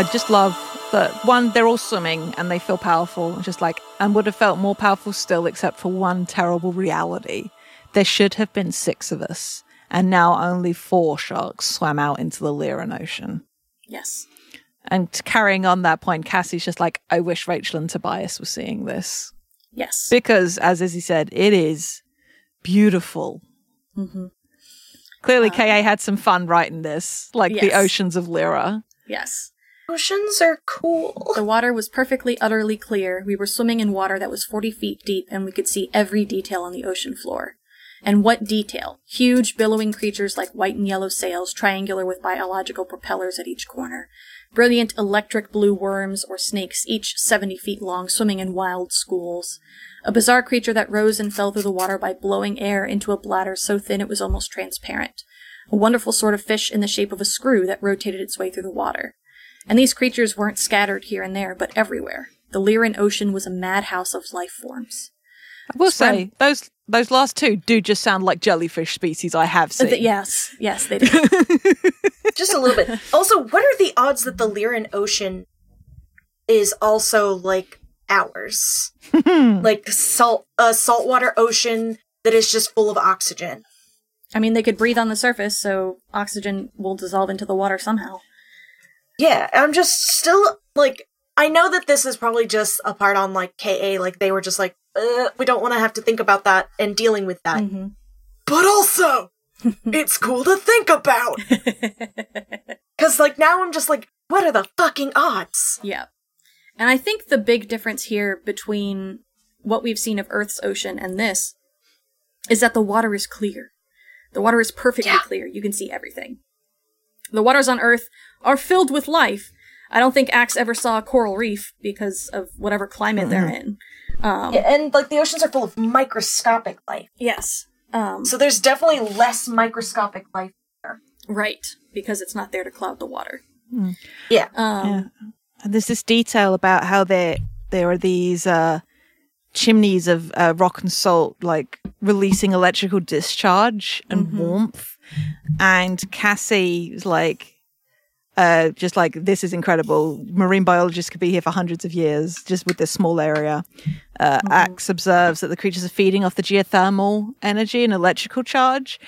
I just love that one, they're all swimming and they feel powerful, just like, and would have felt more powerful still, except for one terrible reality. There should have been six of us, and now only four sharks swam out into the Leeran Ocean. Yes. And carrying on that point, Cassie's just like, I wish Rachel and Tobias were seeing this. Yes. Because, as Izzy said, it is beautiful. hmm Clearly, KA had some fun writing this, like the oceans of Leera. Yes. Oceans are cool. The water was perfectly, utterly clear. We were swimming in water that was 40 feet deep, and we could see every detail on the ocean floor. And what detail? Huge, billowing creatures like white and yellow sails, triangular with biological propellers at each corner. Brilliant electric blue worms or snakes, each 70 feet long, swimming in wild schools. A bizarre creature that rose and fell through the water by blowing air into a bladder so thin it was almost transparent. A wonderful sort of fish in the shape of a screw that rotated its way through the water. And these creatures weren't scattered here and there, but everywhere. The Leeran Ocean was a madhouse of life forms. I will Swam- say, those those last two do just sound like jellyfish species I have Uh, seen. th- yes, yes, they do. Just a little bit. Also, what are the odds that the Leeran Ocean is also like ours? like salt, a saltwater ocean that is just full of oxygen. I mean, they could breathe on the surface, so oxygen will dissolve into the water somehow. Yeah, I'm just still like I know that this is probably just a part on like KA, like they were just like, we don't want to have to think about that and dealing with that. hmm But also, it's cool to think about. Cause like now I'm just like, what are the fucking odds? Yeah. And I think the big difference here between what we've seen of Earth's ocean and this is that the water is clear. The water is perfectly Yeah. clear. You can see everything. The waters on Earth are filled with life. I don't think Ax ever saw a coral reef because of whatever climate they're in. Um, Yeah, and like the oceans are full of microscopic life. Yes. Um, So there's definitely less microscopic life. There. Right. Because it's not there to cloud the water. Yeah. Um, Yeah. And there's this detail about how there there are these uh, chimneys of uh, rock and salt, like releasing electrical discharge and warmth. And Cassie Cassie's like, uh, just like this is incredible. Marine biologists could be here for hundreds of years just with this small area. Uh, Ax observes that the creatures are feeding off the geothermal energy and electrical charge,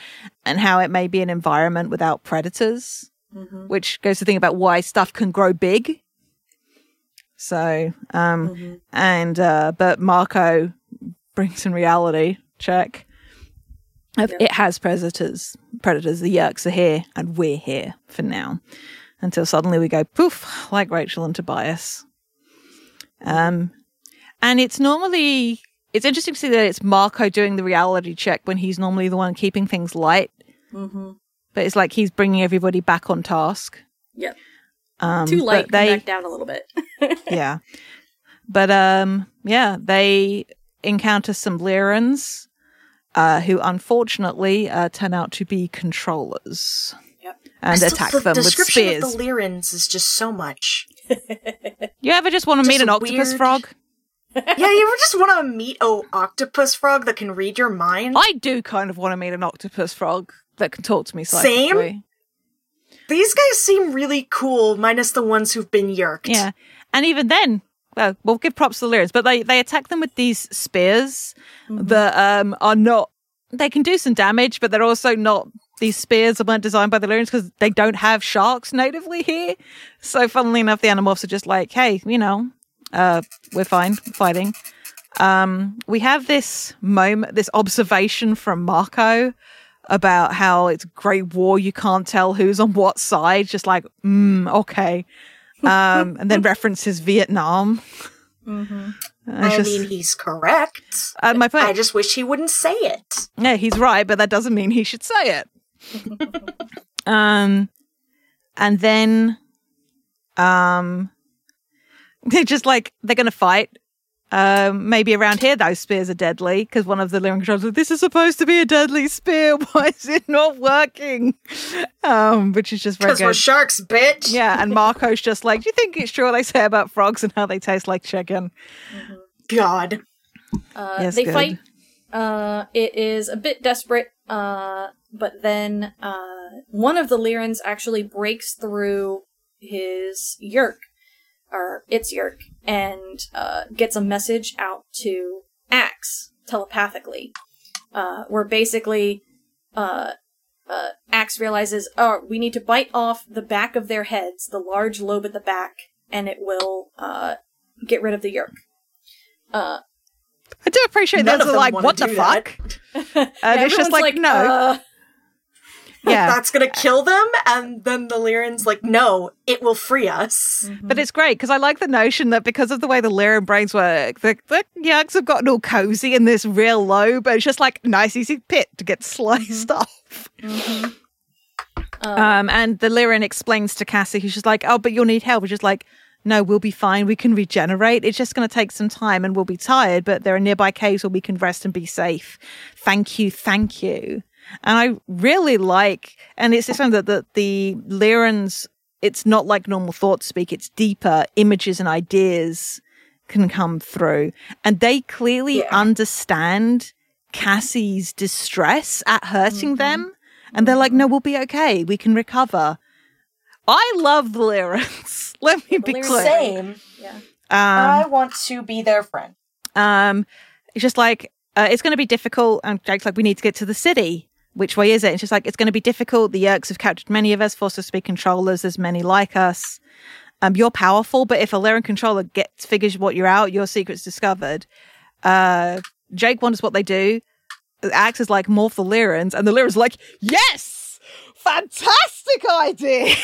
and how it may be an environment without predators which goes to think about why stuff can grow big. So, um, and, uh, but Marco brings in reality check. Yeah. It has predators. Predators, the Yeerks are here, and we're here for now. Until suddenly we go poof, like Rachel and Tobias. Um, and it's normally, it's interesting to see that it's Marco doing the reality check when he's normally the one keeping things light. hmm But it's like he's bringing everybody back on task. Yep. Um, Too light. They, back down a little bit. yeah. But um, yeah, they encounter some Leerans, uh, who unfortunately uh, turn out to be controllers. And Still, attack the them with description spears. of the Leerans is just so much. you ever just want to just meet an octopus weird- frog? yeah, you ever just want to meet an octopus frog that can read your mind? I do kind of want to meet an octopus frog that can talk to me psychically. These guys seem really cool, minus the ones who've been yeerked. Yeah. And even then, well, we'll give props to the Leerans, but they, they attack them with these spears that um, are not, they can do some damage, but they're also not, these spears weren't designed by the Leerans because they don't have sharks natively here. So, funnily enough, the Animorphs are just like, hey, you know, uh, we're fine fighting. Um, we have this moment, this observation from Marco about how it's great war. You can't tell who's on what side. Just like, mm, okay. Um, and then references Vietnam. hmm And it's I just- mean, he's correct. uh, my point. I just wish he wouldn't say it. yeah, he's right, but that doesn't mean he should say it. um, and then, um, they're just like they're gonna fight. Um, maybe around here those spears are deadly because one of the lyric controllers said, "This is supposed to be a deadly spear. Why is it not working?" Um, which is just very Because we're sharks, bitch. yeah, and Marco's just like, "Do you think it's true what they say about frogs and how they taste like chicken?" God. Uh, Yes, they good. fight. Uh, it is a bit desperate, uh, but then uh, one of the Leerans actually breaks through his Yeerk, or its Yeerk, and uh, gets a message out to Ax telepathically, uh, where basically uh, uh, Ax realizes, oh, we need to bite off the back of their heads, the large lobe at the back, and it will uh, get rid of the Yeerk. Uh, I do appreciate None those are like, what the that. fuck? And it's just everyone's like, no. Yeah. That's gonna kill them, and then the Leeran's like, no, it will free us. Mm-hmm. But it's great because I like the notion that because of the way the Leeran brains work, the, the Yeerks have gotten all cozy in this real lobe. And it's just like nice, easy pit to get sliced mm-hmm. off. Mm-hmm. Um, um, and the Leeran explains to Cassie, who's just like, oh, but you'll need help. Which is like, no, we'll be fine. We can regenerate. It's just going to take some time and we'll be tired, but there are nearby caves where we can rest and be safe. Thank you. Thank you. And I really like, and it's this one that the, the Leerans, it's not like normal thought speak, it's deeper images and ideas can come through. And they clearly Yeah. understand Cassie's distress at hurting them. And they're like, no, we'll be okay. We can recover. I love the Leerans. Let me be Leerans clear. Same. yeah. I Um, want to be their friend. um, it's just like, uh, it's going to be difficult. And Jake's like, we need to get to the city. Which way is it? It's just like, it's going to be difficult. The Yeerks have captured many of us, forced us to be controllers. There's many like us. Um, you're powerful, but if a Leeran controller gets figures what you're out, your secret's discovered. Uh, Jake wonders what they do. Ax is like morph the Leerans, and the Leerans are like, yes, fantastic idea.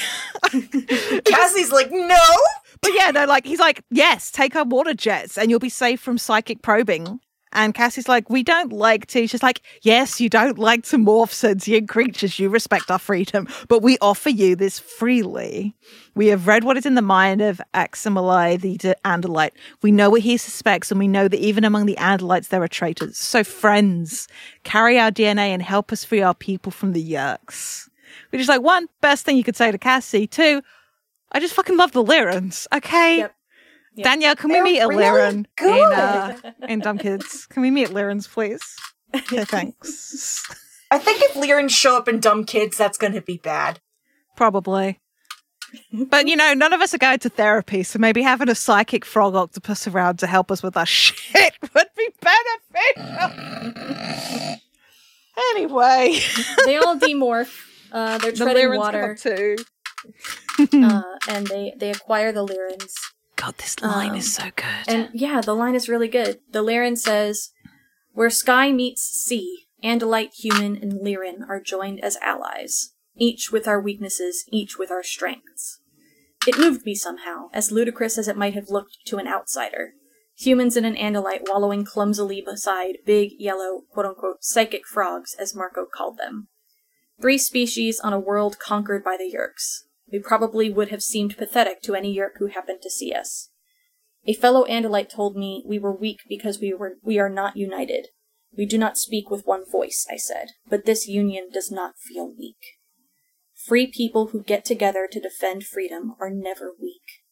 Cassie's like, no. But yeah, no, like he's like, yes, take our water jets and you'll be safe from psychic probing. And Cassie's like, we don't like to. She's like, yes, you don't like to morph sentient creatures. You respect our freedom, but we offer you this freely. We have read what is in the mind of Aximili, the Andalite. We know what he suspects, and we know that even among the Andalites there are traitors. So, friends, carry our DNA and help us free our people from the Yeerks. Which is like one best thing you could say to Cassie. Two, I just fucking love the Leerans. Okay. Yep. Yep. Danielle, can we They're meet a really Leeran in, uh, in Dumb Kids? Can we meet Leerans, please? Okay, thanks. I think if Leeran show up in Dumb Kids, that's gonna be bad. Probably. But you know, none of us are going to therapy, so maybe having a psychic frog octopus around to help us with our shit would be beneficial. anyway, They all demorph. Uh, they're the treading Leerans come water, up too. uh, and they they acquire the Leerans. God, this line Um, is so good. And yeah, the line is really good. The Leeran says, "Where sky meets sea, Andalite, human, and Leeran are joined as allies, each with our weaknesses, each with our strengths." It moved me somehow, as ludicrous as it might have looked to an outsider. Humans and an Andalite wallowing clumsily beside big, yellow, quote unquote, psychic frogs, as Marco called them. Three species on a world conquered by the Yeerks. We probably would have seemed pathetic to any Yeerk who happened to see us. A fellow Andalite told me we were weak because we were we are not united. We do not speak with one voice, I said, but this union does not feel weak. Free people who get together to defend freedom are never weak.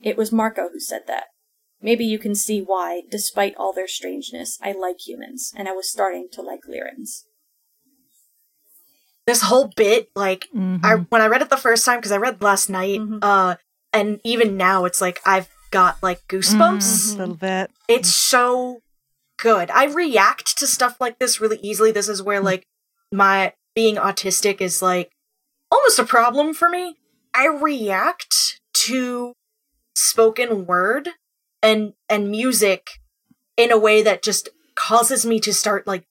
It was Marco who said that. Maybe you can see why, despite all their strangeness, I like humans, and I was starting to like Leerans. This whole bit, like, Mhm. I when I read it the first time because I read last night, Mhm. uh, and even now it's like I've got like goosebumps. Mhm, a little bit. It's so good. I react to stuff like this really easily. This is where like my being autistic is like almost a problem for me. I react to spoken word and and music in a way that just causes me to start like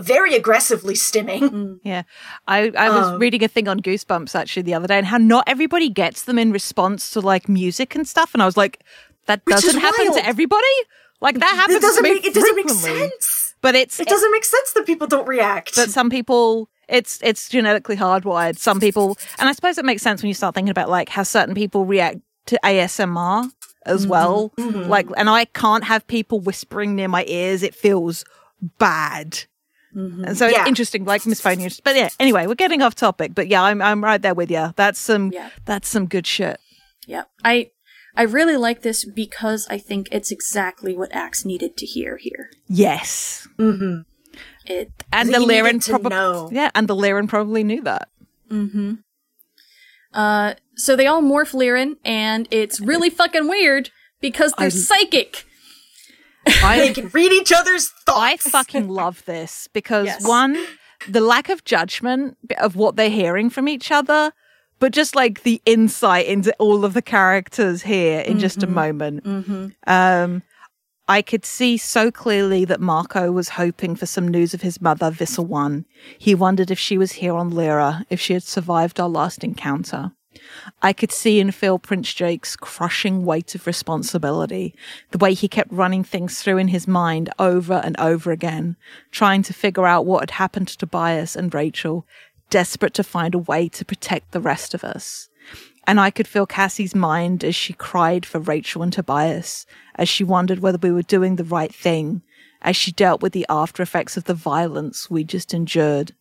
very aggressively stimming. Yeah. I, I was Um, reading a thing on Goosebumps actually the other day and how not everybody gets them in response to like music and stuff. And I was like, that doesn't happen wild. to everybody. Like that happens It doesn't make it doesn't make sense. But it's It doesn't make sense that people don't react. but some people it's it's genetically hardwired. Some people and I suppose it makes sense when you start thinking about like how certain people react to ASMR as well. Mhm. Like and I can't have people whispering near my ears. It feels bad. Mhm. And so it's interesting, like Miss Phone News. But yeah, anyway, we're getting off topic. But yeah, I'm I'm right there with you. That's some Yeah. that's some good shit. Yeah. I I really like this because I think it's exactly what Ax needed to hear here. Yes. hmm It And the to probably. Yeah, and the Lyran probably knew that. Mm-hmm. Uh, so they all morph Leeran, and it's really fucking weird because they're I- psychic. They I can read each other's thoughts. I fucking love this because Yes. one, the lack of judgment of what they're hearing from each other, but just like the insight into all of the characters here in just a moment. Mm-hmm. Um, I could see so clearly that Marco was hoping for some news of his mother, Visser One. He wondered if she was here on Leera, if she had survived our last encounter. I could see and feel Prince Jake's crushing weight of responsibility, the way he kept running things through in his mind over and over again, trying to figure out what had happened to Tobias and Rachel, desperate to find a way to protect the rest of us. And I could feel Cassie's mind as she cried for Rachel and Tobias, as she wondered whether we were doing the right thing, as she dealt with the after effects of the violence we just endured.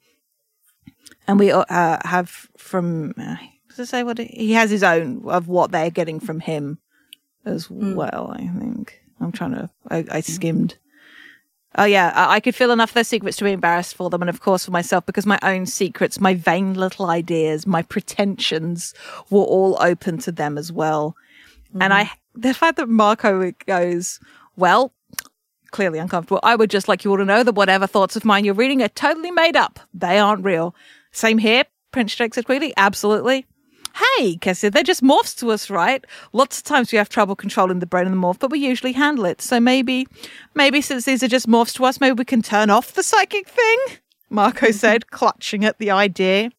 And we uh, have from, uh, does it say what it, he has his own of what they're getting from him as hmm. well, I think. I'm trying to, I, I skimmed. Oh yeah, I, I could feel enough of their secrets to be embarrassed for them, and of course for myself, because my own secrets, my vain little ideas, my pretensions were all open to them as well. And I, hmm. the fact that Marco goes, well, clearly uncomfortable. I would just like you all to know that whatever thoughts of mine you're reading are totally made up. They aren't real. Same here. Prince Jake said quickly, absolutely. Hey, Cassie, they're just morphs to us, right? Lots of times we have trouble controlling the brain and the morph, but we usually handle it. So maybe, maybe since these are just morphs to us, maybe we can turn off the psychic thing? Marco said, clutching at the idea.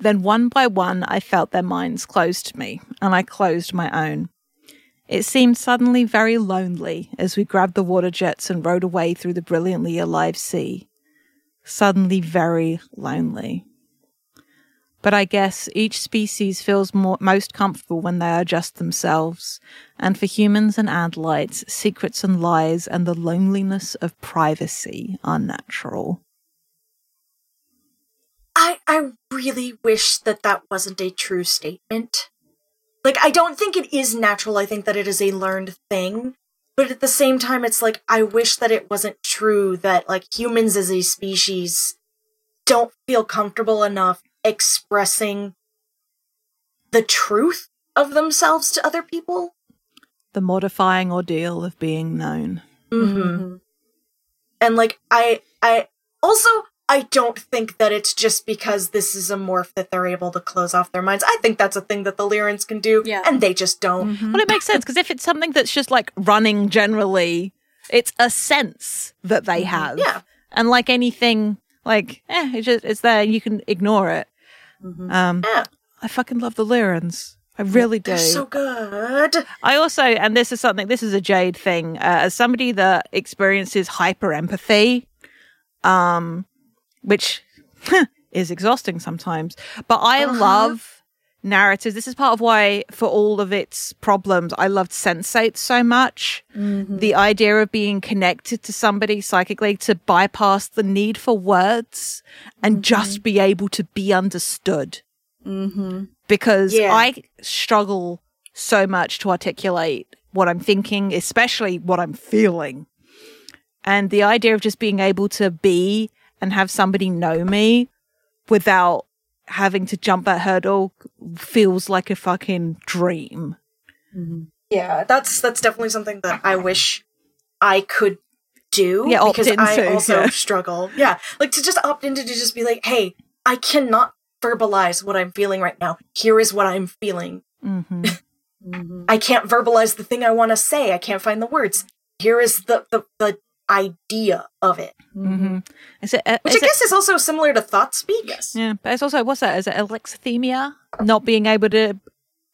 Then one by one, I felt their minds close to me, and I closed my own. It seemed suddenly very lonely as we grabbed the water jets and rowed away through the brilliantly alive sea. Suddenly very lonely. But I guess each species feels more, most comfortable when they are just themselves. And for humans and andalites, secrets and lies and the loneliness of privacy are natural. I I really wish that that wasn't a true statement. Like I don't think it is natural. I think that it is a learned thing. But at the same time it's like I wish that it wasn't true that like humans as a species don't feel comfortable enough expressing the truth of themselves to other people. The modifying ordeal of being known. Mhm. And like I I also I don't think that it's just because this is a morph that they're able to close off their minds. I think that's a thing that the Leerans can do, Yeah. and they just don't. Well, it makes sense because if it's something that's just like running generally, it's a sense that they have. Yeah. And like anything, like, eh, it's just, it's there. You can ignore it. Um, Yeah. I fucking love the Leerans. I really do. They're so good. I also, and this is something, this is a Jade thing, uh, as somebody that experiences hyper empathy, um, which is exhausting sometimes, but I Uh-huh. love narratives. This is part of why, for all of its problems, I loved Sense8 so much. The idea of being connected to somebody psychically to bypass the need for words and just be able to be understood Mm-hmm. because Yeah. I struggle so much to articulate what I'm thinking, especially what I'm feeling. And the idea of just being able to be and have somebody know me without having to jump that hurdle feels like a fucking dream. Yeah, that's that's definitely something that I wish I could do. Yeah, because I into, also yeah. struggle. Yeah, like to just opt into to just be like, hey, I cannot verbalize what I'm feeling right now. Here is what I'm feeling. hmm Mm-hmm. I can't verbalize the thing I want to say. I can't find the words. Here is the the, the idea of it, hmm Is it, uh, which is I guess is also similar to thought speak. Yes. yeah, but it's also, what's that? Is it alexithymia? Not being able to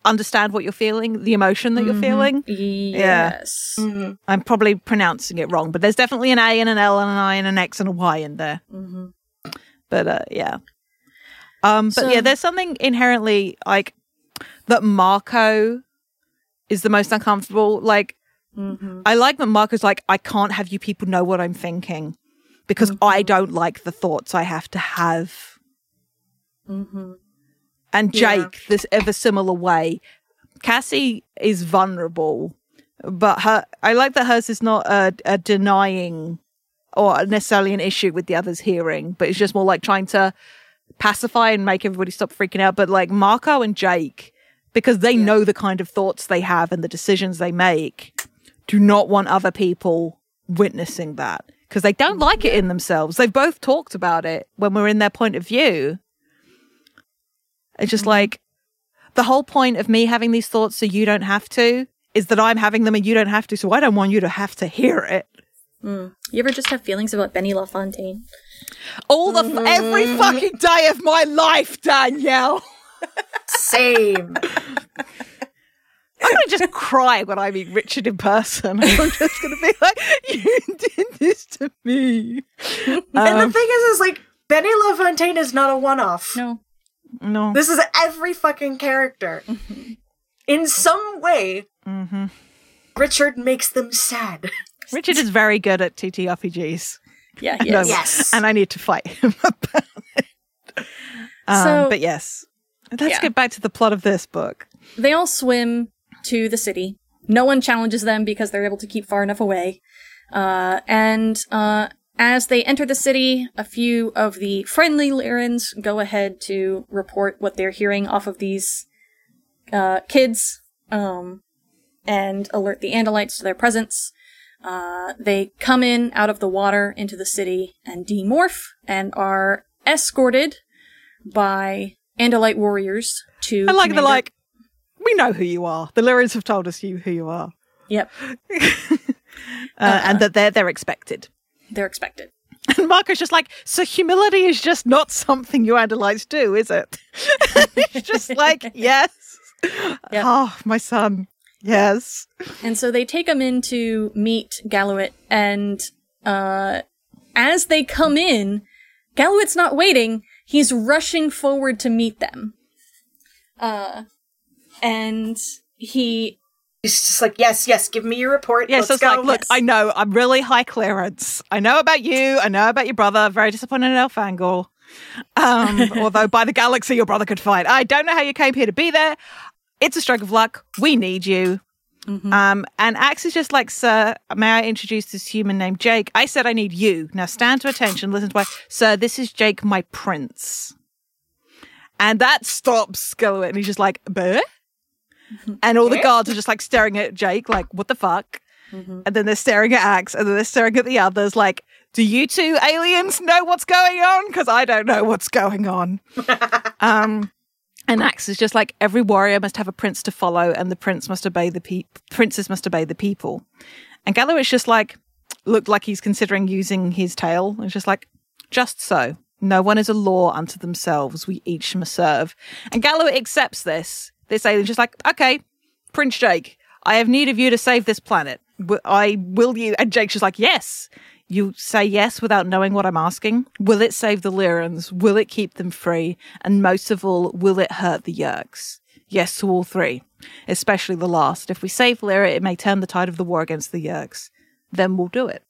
understand what you're feeling, the emotion that you're feeling? Yes. hmm I'm probably pronouncing it wrong, but there's definitely an A and an L and an I and an X and a Y in there. Mm-hmm. But uh, yeah. Um, but So- yeah, there's something inherently like that Marco is the most uncomfortable. Like, Mm-hmm. I like that Marco's like, I can't have you people know what I'm thinking because I don't like the thoughts I have to have. Mm-hmm. And Yeah. Jake, this ever similar way. Cassie is vulnerable, but her, I like that hers is not a, a denying or necessarily an issue with the others hearing, but it's just more like trying to pacify and make everybody stop freaking out. But like Marco and Jake, because they know the kind of thoughts they have and the decisions they make, do not want other people witnessing that because they don't like it in themselves. They've both talked about it when we're in their point of view. It's just mm. like the whole point of me having these thoughts so you don't have to is that I'm having them and you don't have to. So I don't want you to have to hear it. Mm. You ever just have feelings about Benny LaFontaine? All the f- every mm. fucking day of my life, Danielle. Same. I'm gonna just cry when I meet Richard in person. I'm just gonna be like, "You did this to me." and Um, the thing is, is like Benny LaFontaine is not a one-off. No. no, This is every fucking character. In some way, Mm-hmm. Richard makes them sad. Richard is very good at TTRPGs. Yeah, No, yes. Yes. and I need to fight him about it. Um, So- but yes, let's Yeah. get back to the plot of this book. They all swim to the city. No one challenges them because they're able to keep far enough away. Uh, and uh, as they enter the city, a few of the friendly Leerans go ahead to report what they're hearing off of these uh, kids um, and alert the Andalites to their presence. Uh, they come in out of the water into the city and demorph and are escorted by Andalite warriors to. I like the like. We know who you are. The Leerans have told us you who you are, Yep, uh, and that they're they're expected. they're expected. And Marco's just like, so humility is just not something you Andalites do, is it? He's just like, yes. Yep. Oh, my son. Yes. And so they take him in to meet Galluit, and uh, as they come in, Galluit's not waiting. He's rushing forward to meet them. Uh, and he, He's just like, yes, yes, give me your report. Yes, Let's it's go. like, look, yes. I know I'm really high clearance. I know about you. I know about your brother. Very disappointed in Elfangor. Um, although by the galaxy your brother could fight. I don't know how you came here to be there. It's a stroke of luck. We need you. Um, and Ax is just like, sir, may I introduce this human named Jake? I said I need you. Now stand to attention, listen to my sir, this is Jake, my prince. And that stops Skullet, and he's just like, Bleh? And all the guards are just like staring at Jake, like, what the fuck? And then they're staring at Ax, and then they're staring at the others, like, do you two aliens know what's going on? Because I don't know what's going on. um, and Ax is just like every warrior must have a prince to follow, and the prince must obey the pe- princes must obey the people. And Galloway's just like looked like he's considering using his tail. It's just like, just so. No one is a law unto themselves. We each must serve. And Galloway accepts this. This alien's just like, okay, Prince Jake, I have need of you to save this planet. I will you. And Jake's just like, yes. You say yes without knowing what I'm asking. Will it save the Leerans? Will it keep them free? And most of all, will it hurt the Yeerks? Yes to all three, especially the last. If we save Leera, it may turn the tide of the war against the Yeerks. Then we'll do it.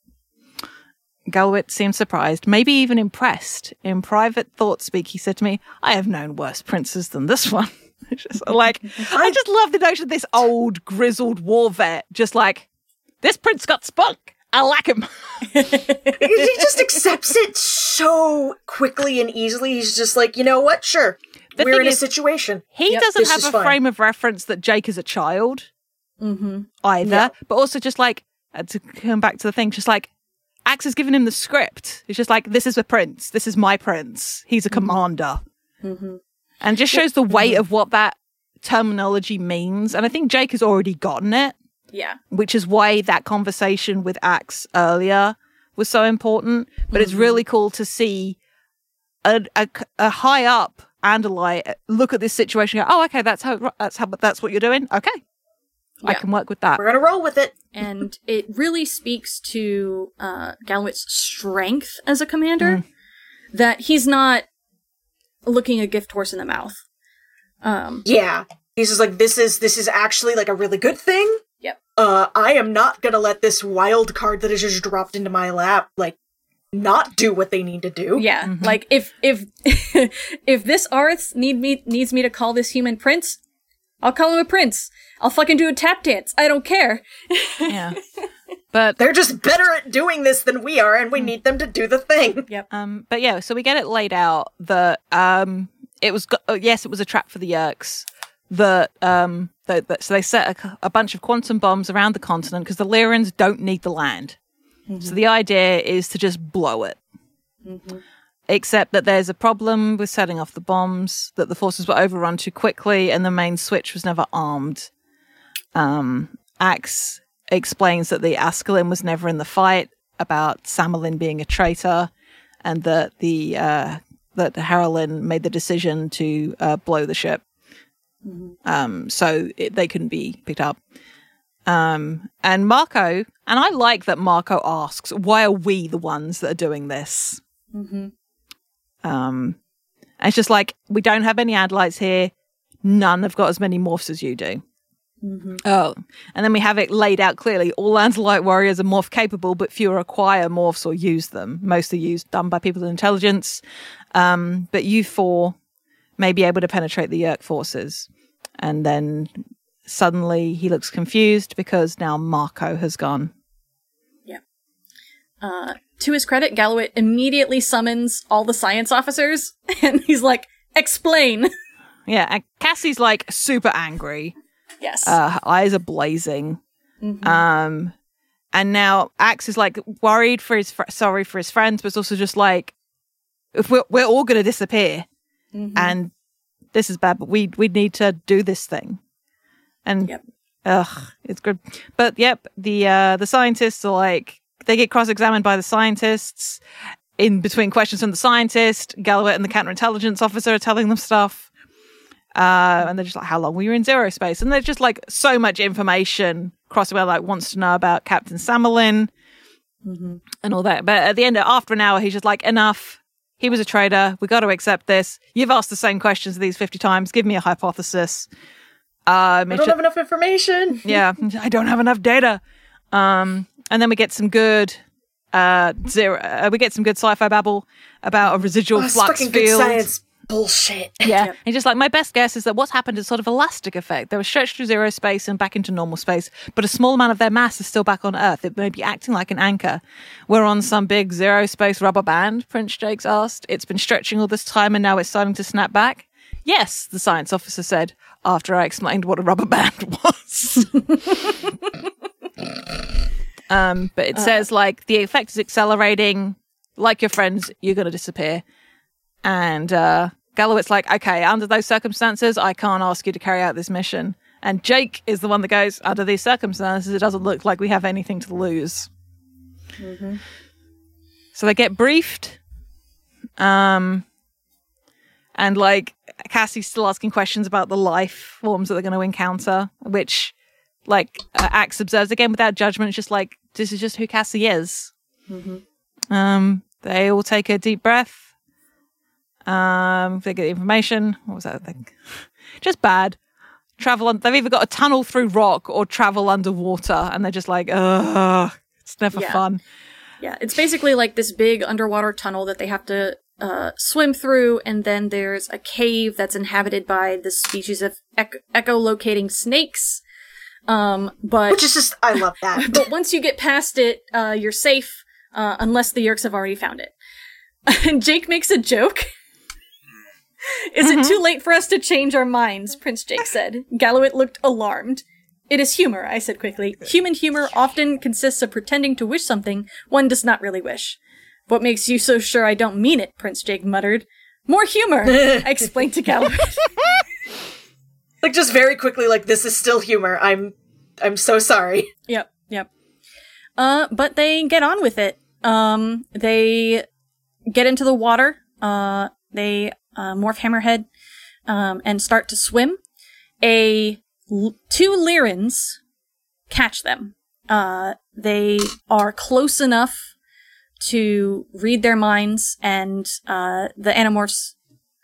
Galwit seemed surprised, maybe even impressed. In private thought speak, he said to me, I have known worse princes than this one. Just like, I just love the notion of this old, grizzled war vet, just like, this prince got spunk. I like him. he just accepts it so quickly and easily. He's just like, you know what? Sure. The We're in a situation. He Yep, doesn't have a fine. frame of reference that Jake is a child mm-hmm. either, Yeah. but also just like, uh, to come back to the thing, just like, Ax has given him the script. It's just like, this is a prince. This is my prince. He's a commander. Mm-hmm. And just shows the weight mm-hmm. of what that terminology means. And I think Jake has already gotten it. Yeah. which is why that conversation with Ax earlier was so important. But it's mm-hmm. really cool to see a, a, a high up Andalite look at this situation. And go, oh, okay, that's how that's how that's what you're doing. Okay, I can work with that. We're gonna roll with it. and it really speaks to uh, Galwit's strength as a commander mm. that he's not looking a gift horse in the mouth. Um, Yeah. He's just like, this is this is actually like a really good thing. Yep. Uh, I am not gonna let this wild card that has just dropped into my lap, like, not do what they need to do. yeah, like if if if this Aristh need me needs me to call this human prince, I'll call him a prince. I'll fucking do a tap dance. I don't care. yeah. But They're just better at doing this than we are, and we need them to do the thing. Yep. Um, but yeah, so we get it laid out that um, it was go- oh, yes, it was a trap for the Yeerks. That um, that, that so they set a, a, bunch of quantum bombs around the continent because the Leerans don't need the land. So the idea is to just blow it. Except that there's a problem with setting off the bombs, that the forces were overrun too quickly, and the main switch was never armed. Um, Ax explains that the Askelin was never in the fight, about Samelin being a traitor, and that the uh, that Harolin made the decision to uh, blow the ship, um, so it, they couldn't be picked up. Um, and Marco, and I like that Marco asks, "Why are we the ones that are doing this?" Um, and it's just like we don't have any Andalites here. None have got as many morphs as you do. Oh, and then we have it laid out clearly. All lands light warriors are morph capable, but fewer acquire morphs or use them. Mostly used done by people with intelligence. Um, but you four may be able to penetrate the Yeerk forces. And then suddenly he looks confused because now Marco has gone. Uh, to his credit, Galloway immediately summons all the science officers, and he's like, "Explain." Yeah, and Cassie's like super angry. Yes. Uh, her eyes are blazing. Um, and now Ax is like worried for his fr- sorry for his friends, but it's also just like if we're we're all gonna disappear, and this is bad. But we we need to do this thing, and Yep. ugh, it's good. But yep, the uh the scientists are like they get cross examined by the scientists. In between questions from the scientist, Galloway and the counterintelligence officer are telling them stuff. Uh, and they're just like, how long were you in zero space? And there's just like so much information. Crosswell like wants to know about Captain Samelin and all that. But at the end, after an hour, he's just like, enough. He was a traitor. We got to accept this. You've asked the same questions these 50 times. Give me a hypothesis. Um, I don't ju- have enough information. yeah, I don't have enough data. Um, and then we get some good, uh, zero, uh, we get some good sci-fi babble about a residual Oh, flux field. Bullshit. Yeah. Yep. And just like my best guess is that what's happened is sort of elastic effect. They were stretched through zero space and back into normal space, but a small amount of their mass is still back on Earth. It may be acting like an anchor. We're on some big zero space rubber band, Prince Jakes asked. It's been stretching all this time and now it's starting to snap back. Yes, the science officer said after I explained what a rubber band was. um, but it says like the effect is accelerating. Like your friends, you're going to disappear. And uh, Galloway's like, okay, under those circumstances, I can't ask you to carry out this mission. And Jake is the one that goes, under these circumstances, it doesn't look like we have anything to lose. So they get briefed. Um, and like Cassie's still asking questions about the life forms that they're going to encounter, which like uh, Ax observes again without judgment. It's just like, this is just who Cassie is. Um, they all take a deep breath. Um, they get the information. What was that thing? Just bad. Travel. On, they've either got a tunnel through rock or travel underwater, and they're just like, ugh, it's never Yeah. fun. Yeah, it's basically like this big underwater tunnel that they have to uh, swim through, and then there's a cave that's inhabited by this species of ech- echolocating snakes. Um, but Which is just, I love that. but once you get past it, uh, you're safe, uh, unless the Yeerks have already found it. And Jake makes a joke. Is it too late for us to change our minds? Prince Jake said. Gallowit looked alarmed. It is humor, I said quickly. Human humor often consists of pretending to wish something one does not really wish. What makes you so sure I don't mean it? Prince Jake muttered. More humor, I explained to Gallowit. like just very quickly, like this is still humor. I'm, I'm so sorry. Yep, yep. Uh, but they get on with it. Um, they get into the water. Uh, they uh, morph Hammerhead, um, and start to swim. A two Leerans catch them. Uh, they are close enough to read their minds, and uh, the Animorphs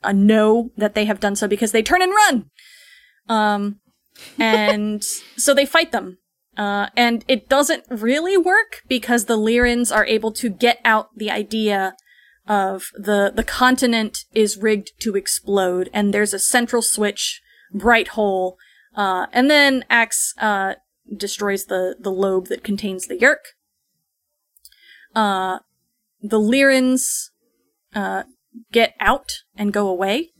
uh, know that they have done so because they turn and run. Um, and so they fight them. Uh, and it doesn't really work because the Leerans are able to get out the idea of the, the continent is rigged to explode and there's a central switch, bright hole, uh, and then Ax, uh, destroys the, the lobe that contains the Yeerk. uh, the Leerans uh, get out and go away,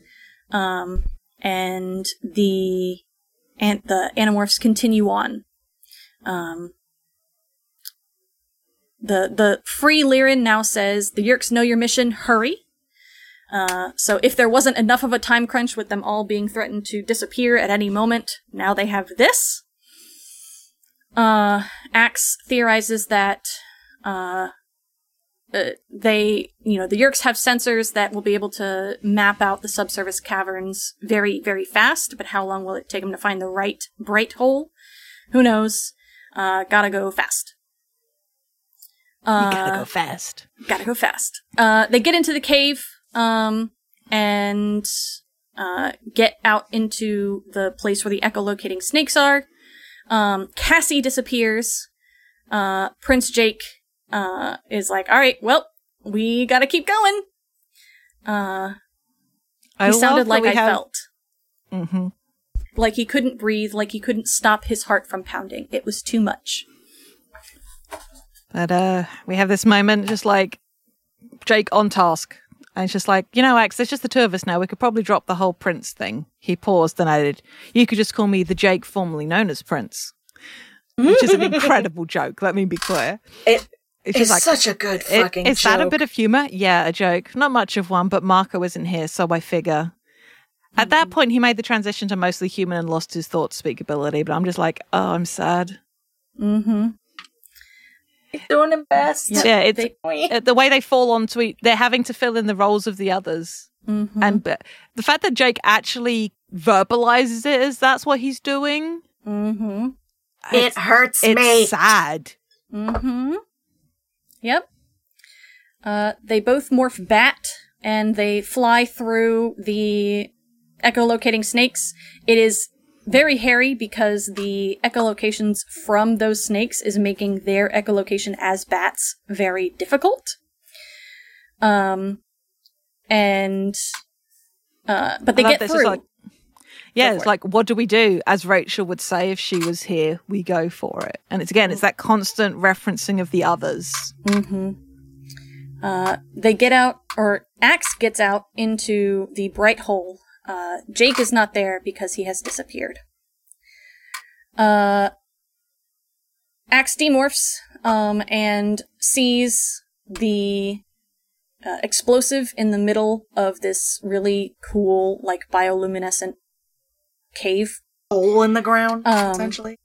um, and the and the Animorphs continue on. Um, the the free Leeran now says the Yeerks know your mission. Hurry. Uh, so if there wasn't enough of a time crunch with them all being threatened to disappear at any moment, now they have this. Uh, Ax theorizes that uh, uh, they, you know, the Yeerks have sensors that will be able to map out the subsurface caverns very, very fast, but how long will it take them to find the right bright hole? Who knows? Uh, gotta go fast. Uh, you gotta go fast. Gotta go fast. Uh, they get into the cave, um, and, uh, get out into the place where the echolocating snakes are. Um, Cassie disappears. Uh, Prince Jake, uh, is like, alright, well, we gotta keep going. Uh, I he love sounded like I have- felt. Mhm. Like he couldn't breathe, like he couldn't stop his heart from pounding. It was too much. But uh, we have this moment, just like Jake on task. And it's just like, you know, Ax, there's just the two of us now. We could probably drop the whole Prince thing. He paused and added, You could just call me the Jake formerly known as Prince. Which is an incredible joke, let me be clear. It It's just like, such a good fucking is joke. that a bit of humor? Yeah, a joke. Not much of one, but Marco isn't here, so I figure. At that point, he made the transition to mostly human and lost his thought speakability, but I'm just like, oh, I'm sad. Mm-hmm. He's doing it best. Yeah, it's They- uh, the way they fall onto each, they're having to fill in the roles of the others. Mhm. And but the fact that Jake actually verbalizes it as that's what he's doing, Mm-hmm. It hurts it's me. sad. Mm-hmm. Yep. Uh, they both morph bat and they fly through the echolocating snakes. It is very hairy because the echolocations from those snakes is making their echolocation as bats very difficult. Um, and uh, but they get this, through. It's like, yeah, it's it. like, what do we do? As Rachel would say if she was here, we go for it. And it's again, it's that constant referencing of the others. Mm-hmm. Uh, they get out, or Ax gets out into the bright hole. Uh, Jake is not there because he has disappeared. Uh, Ax demorphs, um, and sees the uh, explosive in the middle of this really cool, like, bioluminescent cave Hole in the ground, Um, essentially.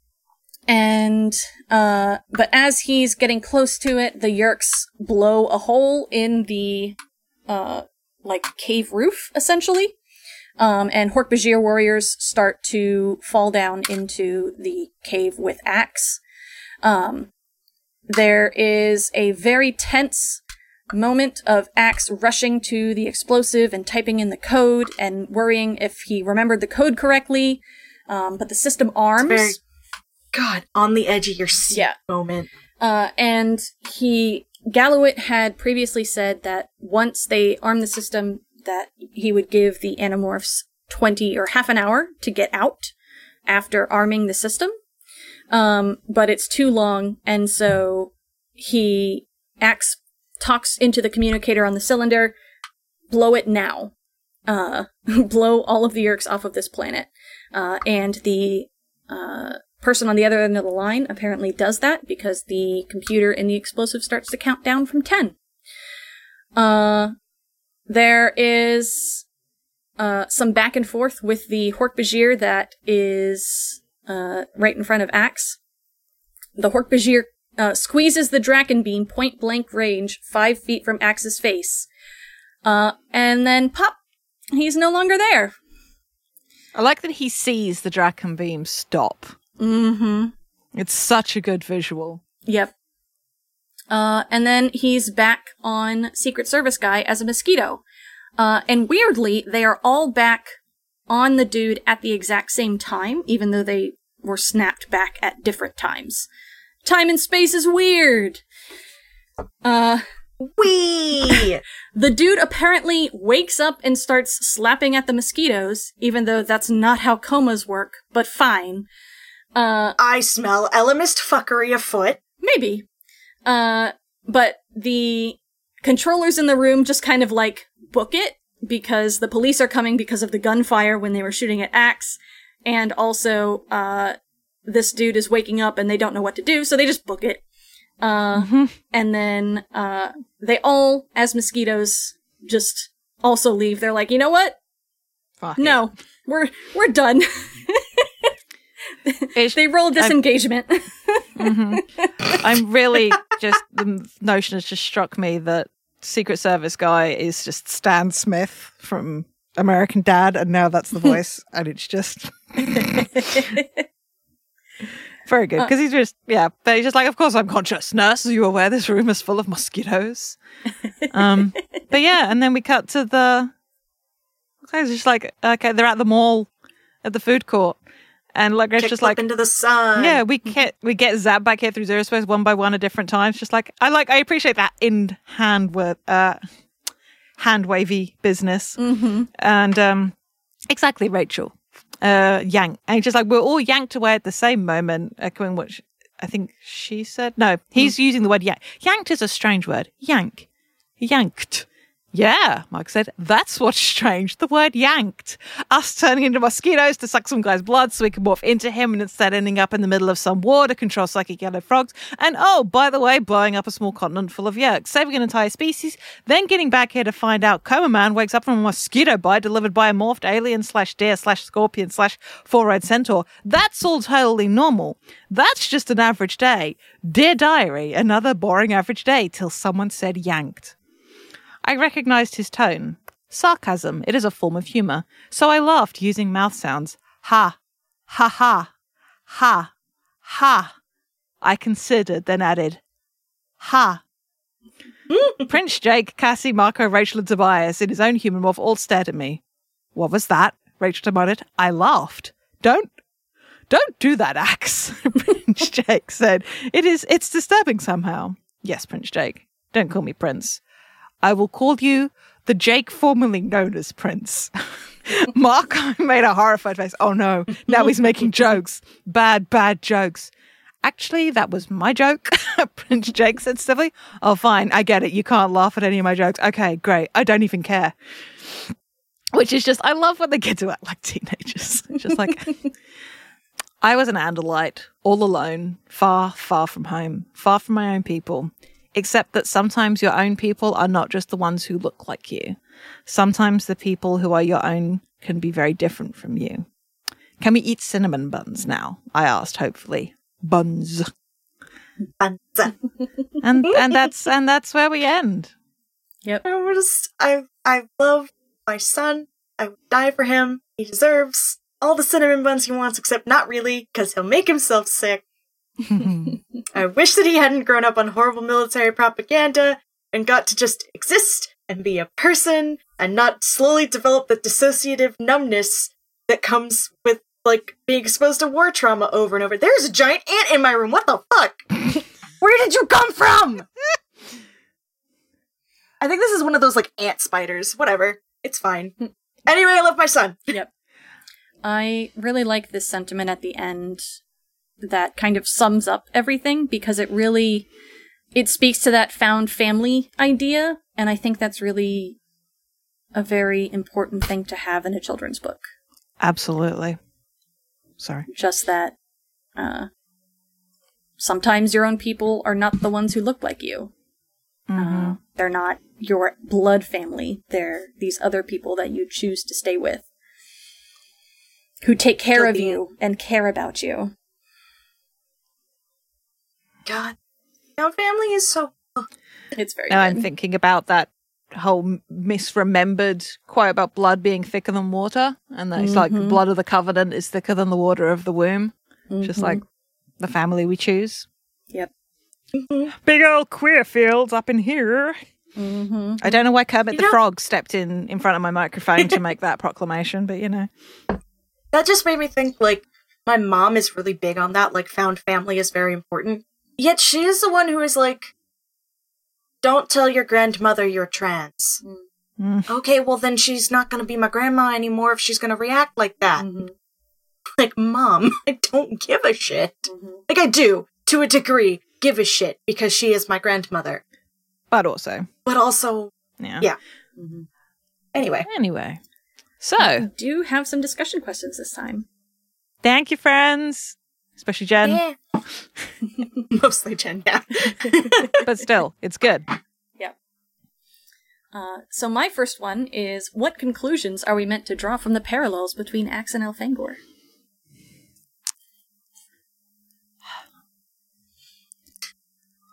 and uh but as he's getting close to it the yeerks blow a hole in the uh like cave roof essentially um and hork-bajir warriors start to fall down into the cave with ax um there is a very tense moment of ax rushing to the explosive and typing in the code and worrying if he remembered the code correctly um, but the system arms Very God, on the edge of your seat Yeah. moment. Uh, and he, Gallowit had previously said that once they arm the system, that he would give the Animorphs 20 or half an hour to get out after arming the system. Um, but it's too long, and so he acts, talks into the communicator on the cylinder, blow it now. Uh, blow all of the Yeerks off of this planet. Uh, and the, uh, person on the other end of the line apparently does that because the computer in the explosive starts to count down from 10. Uh, there is, uh, some back and forth with the Hork-Bajir that is, uh, right in front of Ax. The Hork-Bajir, uh, squeezes the Dracon Beam point blank range five feet from Ax's face. Uh, and then pop! He's no longer there. I like that he sees the Dracon beam stop. Mm-hmm. It's such a good visual. Yep. Uh, and then he's back on Secret Service guy as a mosquito. Uh, and weirdly, they are all back on the dude at the exact same time, even though they were snapped back at different times. Time and space is weird. Uh, Wee! the dude apparently wakes up and starts slapping at the mosquitoes, even though that's not how comas work, but fine. Uh, I smell Ellimist fuckery afoot. Maybe. Uh, but the controllers in the room just kind of like book it because the police are coming because of the gunfire when they were shooting at Ax, and also uh, this dude is waking up and they don't know what to do, so they just book it. Uh, And then uh, they all, as mosquitoes, just also leave. They're like, you know what? Fuck it. No, we're we're done. They roll disengagement. I'm really just the notion has just struck me that Secret Service guy is just Stan Smith from American Dad, and now that's the voice, and it's just very good because he's just yeah, but he's just like, of course I'm conscious, nurse. Are you aware this room is full of mosquitoes? um, but yeah, and then we cut to the. It's just like okay, they're at the mall, at the food court, and like it's just like into the sun. yeah, we get we get zapped back here through zero space one by one at different times. Just like I like, I appreciate that in hand with uh, hand wavy business, mm-hmm. and um, exactly Rachel, uh, yank, and just like we're all yanked away at the same moment, echoing what sh- I think she said. No, he's using the word yank. Yanked is a strange word. Yank, yanked. Yeah, Mark said, that's what's strange. The word yanked. Us turning into mosquitoes to suck some guy's blood so we can morph into him and instead ending up in the middle of some war to control psychic yellow frogs. And oh, by the way, blowing up a small continent full of yeerks, saving an entire species, then getting back here to find out Coma Man wakes up from a mosquito bite delivered by a morphed alien slash deer slash scorpion slash four-eyed centaur. That's all totally normal. That's just an average day. Dear diary, another boring average day till someone said yanked. I recognized his tone. Sarcasm, it is a form of humor. So I laughed using mouth sounds. Ha, ha ha, ha, ha. I considered, then added, ha. Prince Jake, Cassie, Marco, Rachel, and Tobias, in his own human morph, all stared at me. What was that? Rachel demanded. I laughed. Don't, don't do that, Ax. Prince Jake said. It is, it's disturbing somehow. Yes, Prince Jake. Don't call me Prince. I will call you the Jake formerly known as Prince. Mark made a horrified face. Oh no, now he's making jokes. Bad, bad jokes. Actually, that was my joke. Prince Jake said stiffly. Oh, fine. I get it. You can't laugh at any of my jokes. Okay, great. I don't even care. Which is just, I love when the kids to act like teenagers. just like, I was an Andalite, all alone, far, far from home, far from my own people. Except that sometimes your own people are not just the ones who look like you. Sometimes the people who are your own can be very different from you. Can we eat cinnamon buns now? I asked, hopefully. Buns. Banza. And and that's and that's where we end. Yep. I just, I, I love my son. I would die for him. He deserves all the cinnamon buns he wants, except not really, because he'll make himself sick. I wish that he hadn't grown up on horrible military propaganda and got to just exist and be a person and not slowly develop the dissociative numbness that comes with like being exposed to war trauma over and over. There's a giant ant in my room. What the fuck? Where did you come from? I think this is one of those like ant spiders. Whatever. It's fine. Anyway, I love my son. Yep. I really like this sentiment at the end that kind of sums up everything because it really it speaks to that found family idea and I think that's really a very important thing to have in a children's book. Absolutely. Sorry. Just that uh sometimes your own people are not the ones who look like you. Uh, they're not your blood family. They're these other people that you choose to stay with. Who take care of Guilty. you and care about you. God. Now family is so It's very Now good. I'm thinking about that whole misremembered quote about blood being thicker than water, and that it's like the mm-hmm. blood of the covenant is thicker than the water of the womb, just like mm-hmm. the family we choose. Yep. Mm-hmm. Big old queer fields up in here. Mm-hmm. I don't know why Kermit You the know- Frog stepped in in front of my microphone to make that proclamation, but you know, that just made me think like my mom is really big on that like found family is very important yet she is the one who is like don't tell your grandmother you're trans Mm. okay well then she's not going to be my grandma anymore if she's going to react like that Mhm. like mom i don't give a shit Mhm. like i do to a degree give a shit because she is my grandmother but also, but also yeah. Yeah. Mhm. anyway. Anyway, so We do have some discussion questions this time. thank you, friends, especially Jen. Yeah. Mostly Jen, yeah. but still, it's good. Yeah. Uh, so my first one is: What conclusions are we meant to draw from the parallels between Ax and Elfangor?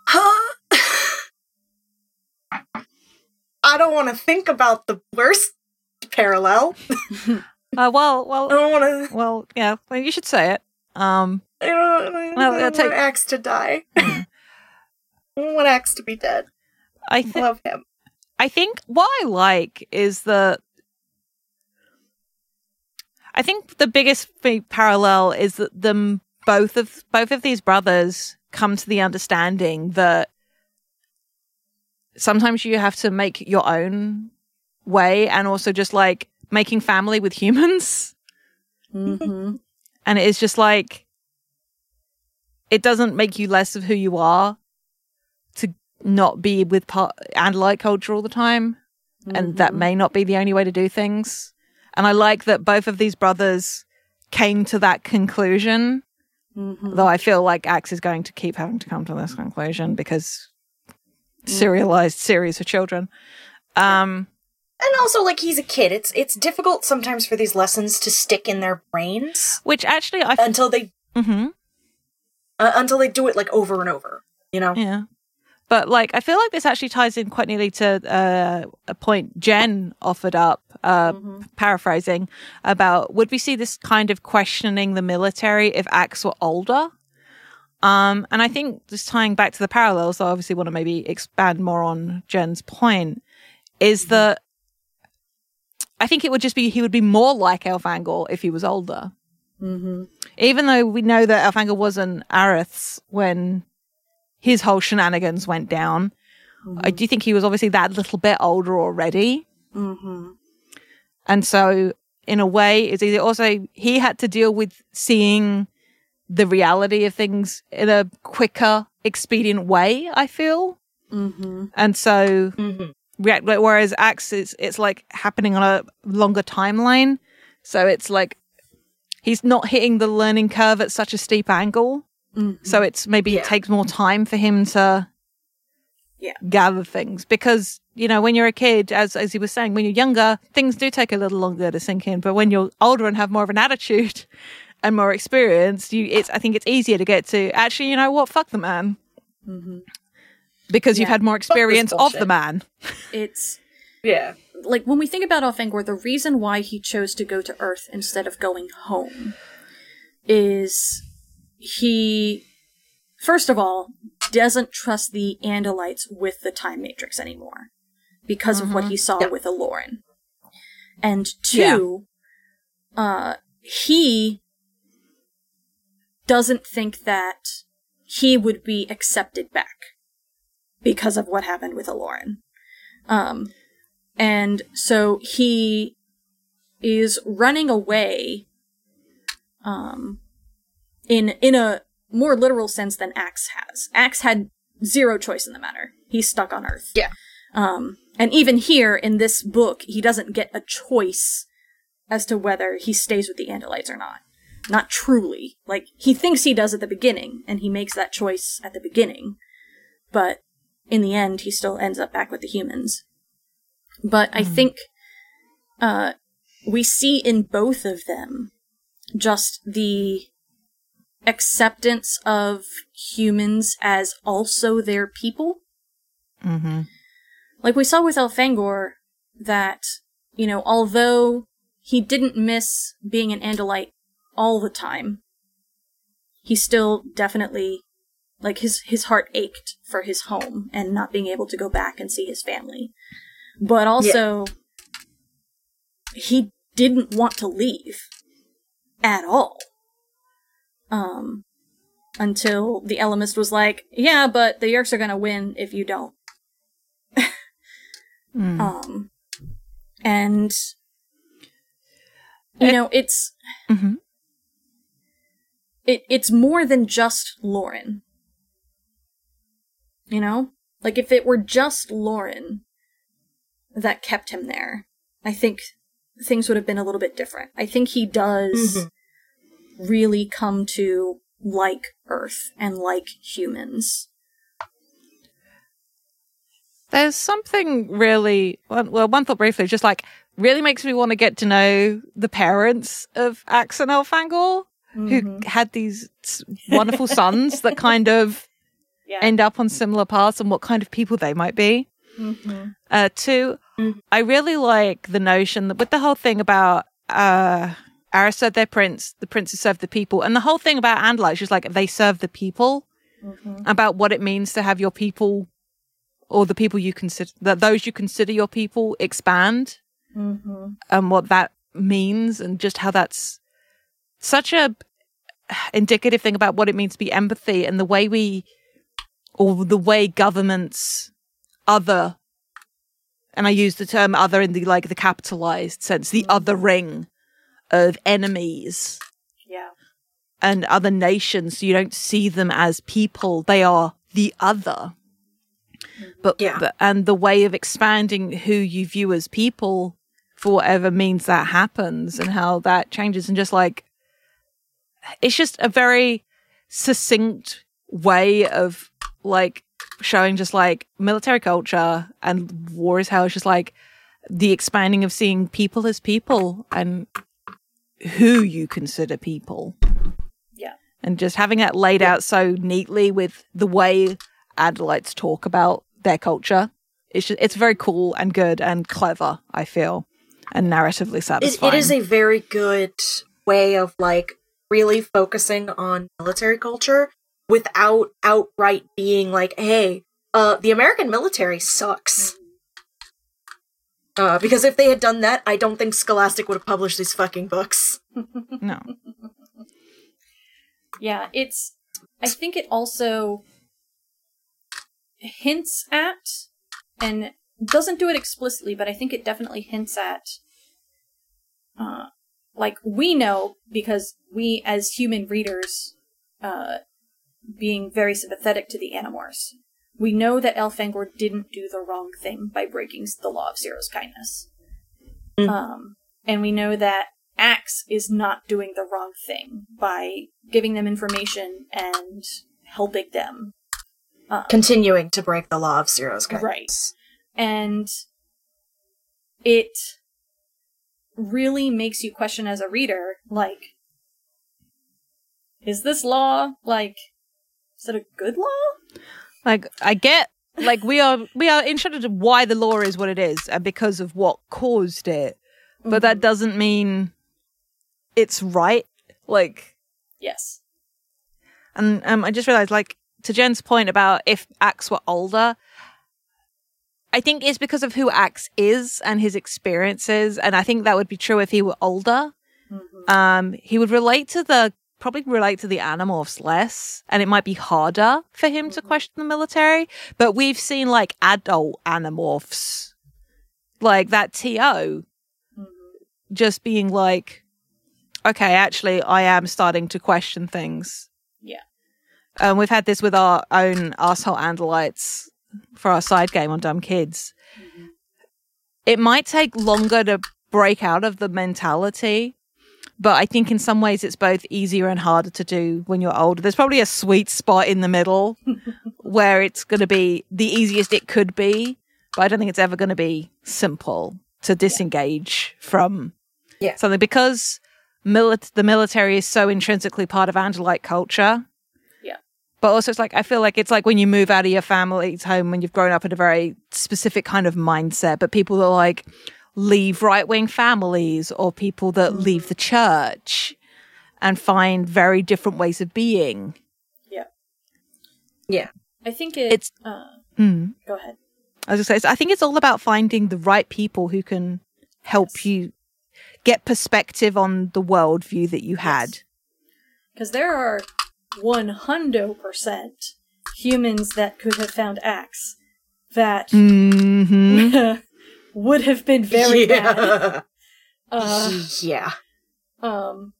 Huh? I don't want to think about the worst parallel. Uh, well, I well, don't want to. well, yeah. Well, you should say it. Um, I don't, I Well, take- want Ax to die. I want Ax to be dead. I I think. love him. I think what I like is the. I think the biggest parallel is that them both of both of these brothers come to the understanding that sometimes you have to make your own way, and also just like making family with humans, Mm-hmm. and it is just like it doesn't make you less of who you are to not be with part and like culture all the time and that may not be the only way to do things. And I like that both of these brothers came to that conclusion, Mm-hmm. though I feel like Ax is going to keep having to come to this conclusion because serialized series for children. Um, And also, like he's a kid. It's it's difficult sometimes for these lessons to stick in their brains which actually I, until they Mhm. Uh, until they do it like over and over. You know. yeah. But like, I feel like this actually ties in quite neatly to uh, a point Jen offered up, uh, paraphrasing about would we see this kind of questioning the military if Ax were older? Um, and I think just tying back to the parallels, I obviously want to maybe expand more on Jen's point, is that I think it would just be he would be more like Elfangor if he was older. Mm-hmm. Even though we know that Elfangor wasn't Aristh's when his whole shenanigans went down, I do think he was obviously that little bit older already. Mm-hmm. And so, in a way, is either also he had to deal with seeing the reality of things in a quicker, expedient way. I feel, Mm-hmm. and so Mhm. react. Whereas Ax is it's like happening on a longer timeline, so it's like he's not hitting the learning curve at such a steep angle. So it's maybe Yeah. it takes more time for him to Yeah. gather things because you know when you're a kid, as as he was saying, when you're younger, things do take a little longer to sink in. But when you're older and have more of an attitude and more experience, you it's I think it's easier to get to actually you know what fuck the man Mm-hmm. because you've had more experience of the man. It's Yeah. Like when we think about Elfangor, the reason why he chose to go to Earth instead of going home is he, first of all, doesn't trust the Andalites with the time matrix anymore because of what he saw Yeah. with Alloran. And two, uh, he doesn't think that he would be accepted back because of what happened with Alloran. Um, and so he is running away um in in a more literal sense than Ax has. Ax had zero choice in the matter. He's stuck on Earth. Yeah. Um and even here in this book, he doesn't get a choice as to whether he stays with the Andalites or not. Not truly. Like he thinks he does at the beginning and he makes that choice at the beginning. But in the end, he still ends up back with the humans. But I think uh, we see in both of them just the acceptance of humans as also their people. Mm-hmm. Like we saw with Elfangor, that, you know, although he didn't miss being an Andalite all the time, he still definitely, like, his, his heart ached for his home and not being able to go back and see his family. But also, he didn't want to leave at all. Um, until the Ellimist was like, yeah, but the Yeerks are gonna win if you don't. Mm. Um, and you know, it's Mhm. it it's more than just Loren. You know, Like if it were just Loren that kept him there, I think things would have been a little bit different. I think he does Mhm. really come to like Earth and like humans. There's something really well, well, one thought briefly, just like really makes me want to get to know the parents of Ax and Elfangor, who Mhm. had these wonderful sons that kind of Yeah. end up on similar paths and what kind of people they might be. Mhm. Uh, two, Mhm. I really like the notion that with the whole thing about uh, Ara served their prince, the princes served the people, and the whole thing about Andalite is just like they serve the people, Mhm. about what it means to have your people or the people you consider that those you consider your people expand Mhm. and what that means and just how that's such a indicative thing about what it means to be empathy and the way we or the way governments other and I use the term other in the like the capitalized sense, the mm. other ring of enemies Yeah. and other nations. You don't see them as people. They are the other. Mm. But, Yeah. but and the way of expanding who you view as people for whatever means that happens and how that changes and just like it's just a very succinct way of like showing just like military culture and war is how it's just like the expanding of seeing people as people and who you consider people. Yeah. And just having that laid out so neatly with the way Andalites talk about their culture. It's just, it's very cool and good and clever, I feel, and narratively It, satisfying. it is a very good way of like really focusing on military culture without outright being like, "Hey, uh, the American military sucks." Uh, because if they had done that, I don't think Scholastic would have published these fucking books. no. Yeah, it's. I think it also hints at, and doesn't do it explicitly, but I think it definitely hints at. Uh, like we know because we, as human readers, uh, being very sympathetic to the Animorphs, we know that Elfangor didn't do the wrong thing by breaking the law of Seerow's kindness. Mm. Um, and we know that Ax is not doing the wrong thing by giving them information and helping them. Uh, Continuing to break the law of Seerow's kindness. Right. and it really makes you question as a reader, like, is this law, like, is that a good law? Like I get like we are we are interested in why the law is what it is and because of what caused it. But that doesn't mean it's right. Like Yes. and um I just realized like to Jen's point about if Ax were older, I think it's because of who Ax is and his experiences, and I think that would be true if he were older. Mhm. Um, he would relate to the probably relate to the animorphs less, and it might be harder for him to Mhm. question the military. But we've seen like adult animorphs, like that To, Mhm. just being like, okay, actually, I am starting to question things. Yeah. Um, we've had this with our own asshole Andalites for our side game on Dumb Kids. Mhm. It might take longer to break out of the mentality, but I think in some ways it's both easier and harder to do when you're older. There's probably a sweet spot in the middle where it's going to be the easiest it could be, but I don't think it's ever going to be simple to disengage from Yeah. something because mili- the military is so intrinsically part of Andalite culture. Yeah. But also, it's like, I feel like it's like when you move out of your family's home when you've grown up in a very specific kind of mindset, but people are like leave right wing families or people that leave the church and find very different ways of being. Yeah. Yeah. I think it. It's- Uh, Mm. go ahead. I was gonna say, I think it's all about finding the right people who can help Yes. you get perspective on the worldview that you had. Because there are 100% humans that could have found Ax that hmm would have been very bad. yeah. Uh, yeah. um,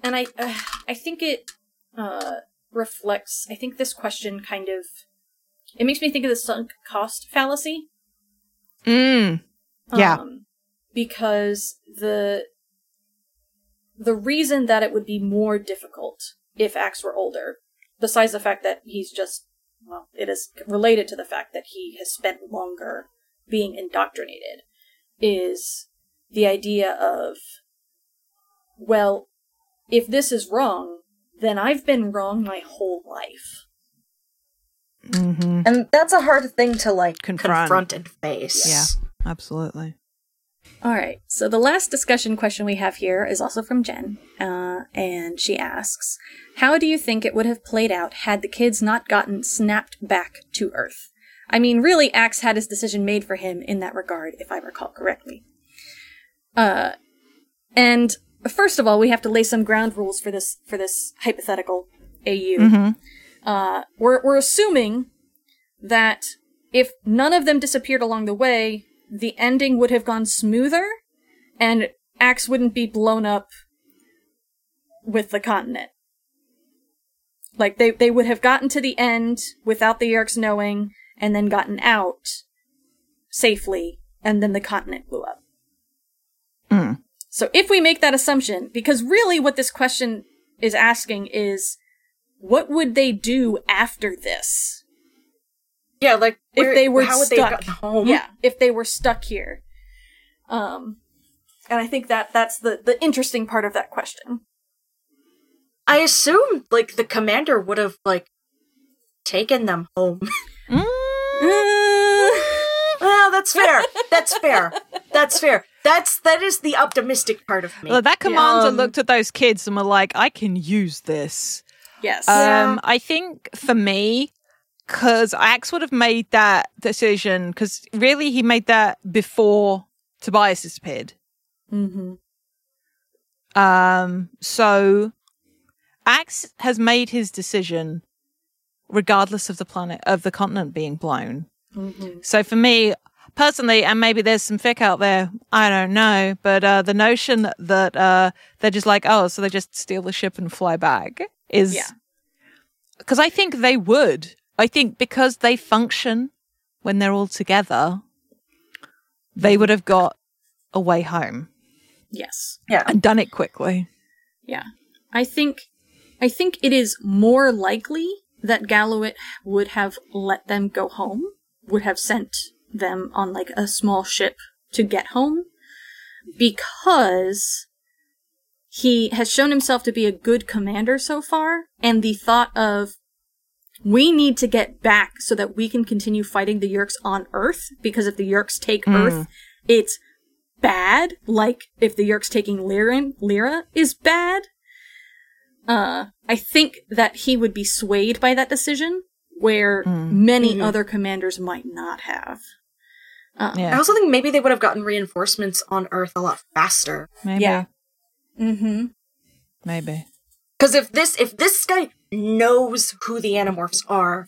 and I, uh, I think it uh, reflects. I think this question kind of it makes me think of the sunk cost fallacy. Mm. Yeah. Um, because the the reason that it would be more difficult if Ax were older, besides the fact that he's just well, it is related to the fact that he has spent longer being indoctrinated, is the idea of well, if this is wrong, then I've been wrong my whole life. hmm And that's a hard thing to like Confront. confront, and face. Yeah. Absolutely. All right. So the last discussion question we have here is also from Jen, uh, and she asks, "How do you think it would have played out had the kids not gotten snapped back to Earth?" I mean, really, Ax had his decision made for him in that regard, if I recall correctly. Uh, and first of all, we have to lay some ground rules for this for this hypothetical AU. hmm Uh, we're we're assuming that if none of them disappeared along the way, the ending would have gone smoother, and Ax wouldn't be blown up with the continent. Like they they would have gotten to the end without the Yeerks knowing, and then gotten out safely, and then the continent blew up. Mm. So if we make that assumption, because really what this question is asking is, what would they do after this? Yeah, like If they were how would stuck. they have gotten home? Yeah, if they were stuck here. Um, and I think that that's the, the interesting part of that question. I assume like the commander would have like taken them home. Well, that's fair. That's fair. That's fair. That's that is the optimistic part of me. Well, that commander Um, looked at those kids and were like, I can use this. yes. Yeah. Um, I think for me, because Ax would have made that decision, because really he made that before Tobias disappeared. mm-hmm. Um, so Ax has made his decision regardless of the planet, of the continent being blown. Mm-hmm. So for me, personally, and maybe there's some fic out there, I don't know, but uh, the notion that uh, they're just like, oh, so they just steal the ship and fly back is Yeah. because I think they would. I think because they function when they're all together, they would have got a way home Yes. yeah. and done it quickly. Yeah. I think I think it is more likely that Gallowit would have let them go home, would have sent them on like a small ship to get home because he has shown himself to be a good commander so far and the thought of we need to get back so that we can continue fighting the Yeerks on Earth because if the Yeerks take Earth, it's bad. Like if the Yeerks taking Leera, Leera is bad. Uh, I think that he would be swayed by that decision, where many Mhm. other commanders might not have. Uh, I also think maybe they would have gotten reinforcements on Earth a lot faster. maybe, Yeah. Mm-hmm. maybe. Because if this if this guy knows who the Animorphs are,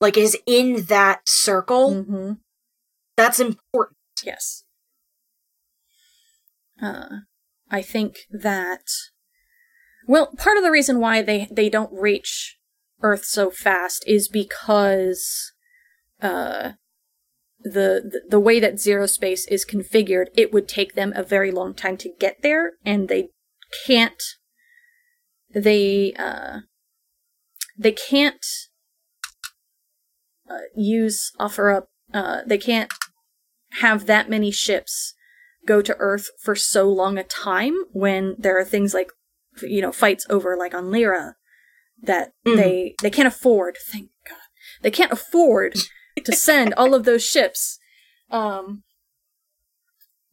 like is in that circle, Mm-hmm. that's important. Yes. Uh, I think that. Well, part of the reason why they they don't reach Earth so fast is because, uh, the, the way that zero space is configured, it would take them a very long time to get there, and they can't. They uh, they can't uh, use offer up. Uh, they can't have that many ships go to Earth for so long a time when there are things like, you know, fights over like on Leera that Mhm. they they can't afford. Thank God, they can't afford to send all of those ships, um,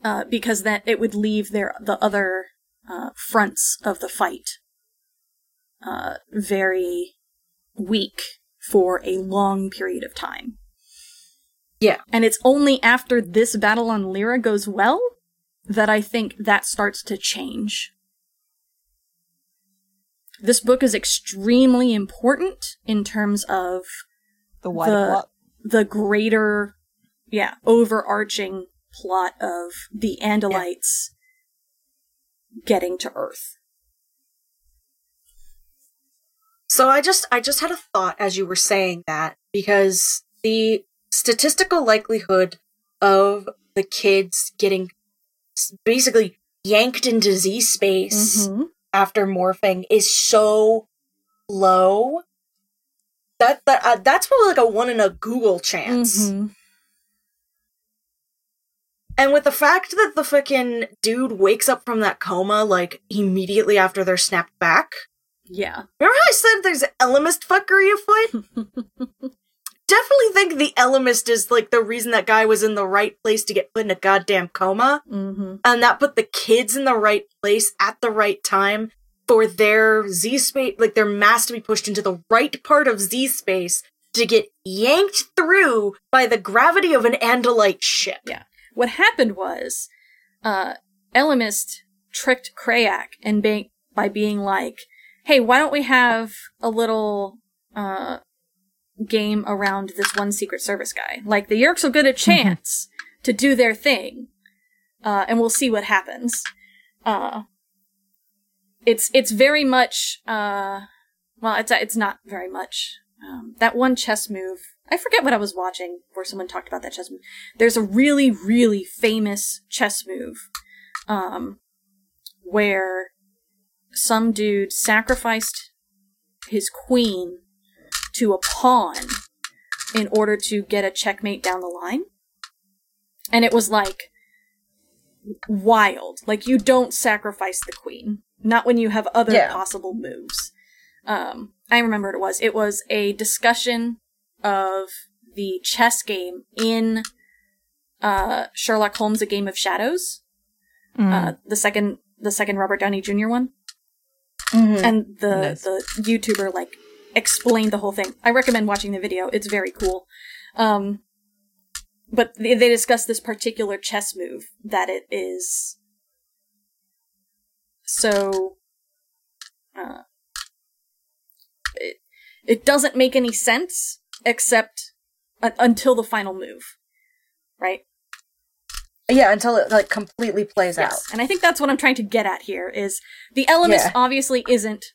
uh, because that it would leave their the other uh, fronts of the fight uh, very weak for a long period of time. Yeah. And it's only after this battle on Leera goes well that I think that starts to change. This book is extremely important in terms of The wider The- plot. The greater, yeah, overarching plot of the Andalites getting to Earth. So I just I just had a thought as you were saying that because the statistical likelihood of the kids getting basically yanked into Z space Mhm. after morphing is so low that that uh, that's probably like a one in a googol chance. Mhm. And with the fact that the fucking dude wakes up from that coma like immediately after they're snapped back, Yeah. remember how I said there's Ellimist fuckery afoot? Definitely think the Ellimist is like the reason that guy was in the right place to get put in a goddamn coma. hmm and that put the kids in the right place at the right time for their Z space, like their mass to be pushed into the right part of Z space to get yanked through by the gravity of an Andalite ship. Yeah. What happened was, uh, Ellimist tricked Crayak and be- by being like, "Hey, why don't we have a little uh game around this one Secret Service guy? Like the Yeerks will get a chance to do their thing, uh, and we'll see what happens." Uh, it's it's very much uh, well, it's it's not very much. Um, that one chess move, I forget what I was watching where someone talked about that chess move there's a really really famous chess move um where some dude sacrificed his queen to a pawn in order to get a checkmate down the line and it was like wild like you don't sacrifice the queen not when you have other Yeah. possible moves um i remember what it was it was a discussion of the chess game in uh, Sherlock Holmes: A Game of Shadows, Mm. uh, the second the second Robert Downey Jr. one, Mhm. and the Nice. the YouTuber like explained the whole thing. I recommend watching the video; it's very cool. Um, but they, they discuss this particular chess move that it is so. Uh, it, it doesn't make any sense except un- until the final move, right? Yeah, until it like completely plays out. And I think that's what I'm trying to get at here is the Ellimist Yeah. obviously isn't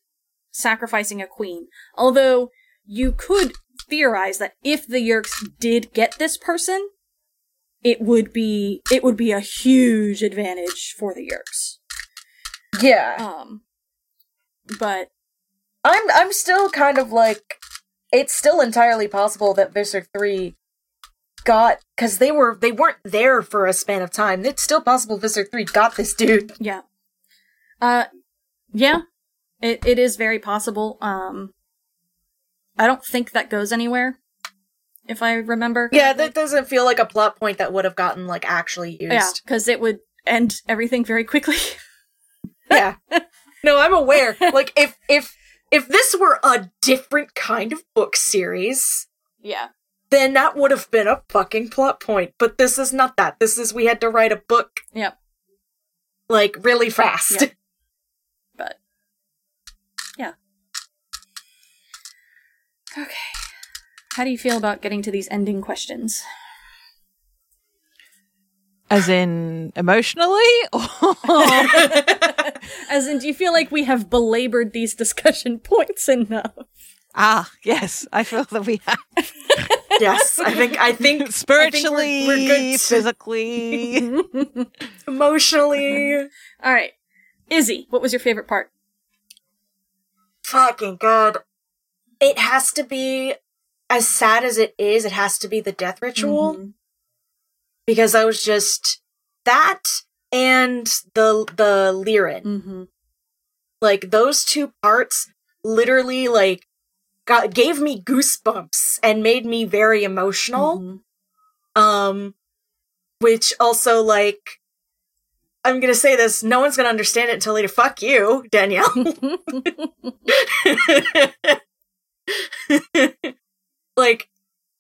sacrificing a queen. Although you could theorize that if the Yeerks did get this person, it would be it would be a huge advantage for the Yeerks. Yeah. Um but I'm I'm still kind of like it's still entirely possible that Visser 3 got cuz they were they weren't there for a span of time. It's still possible Visser 3 got this dude. yeah. Uh yeah. It it is very possible. Um I don't think that goes anywhere. If I remember. Yeah, that doesn't feel like a plot point that would have gotten like actually used. Yeah, because it would end everything very quickly. Yeah. no, I'm aware. Like if if if this were a different kind of book series, yeah. then that would have been a fucking plot point. But this is not that. This is we had to write a book Yep. like really fast. Yep. But yeah. Okay. How do you feel about getting to these ending questions? As in emotionally? As in, do you feel like we have belabored these discussion points enough? ah, yes, I feel that we have yes, I think I think spiritually, we're good. physically. emotionally. All right. Izzy, what was your favorite part? Fucking god. It has to be as sad as it is, it has to be the death ritual. Mhm. Because I was just that and the the Leeran. Mhm. Like those two parts literally like got gave me goosebumps and made me very emotional. Mhm. Um which also like I'm gonna say this, no one's gonna understand it until later. Fuck you, Danielle. like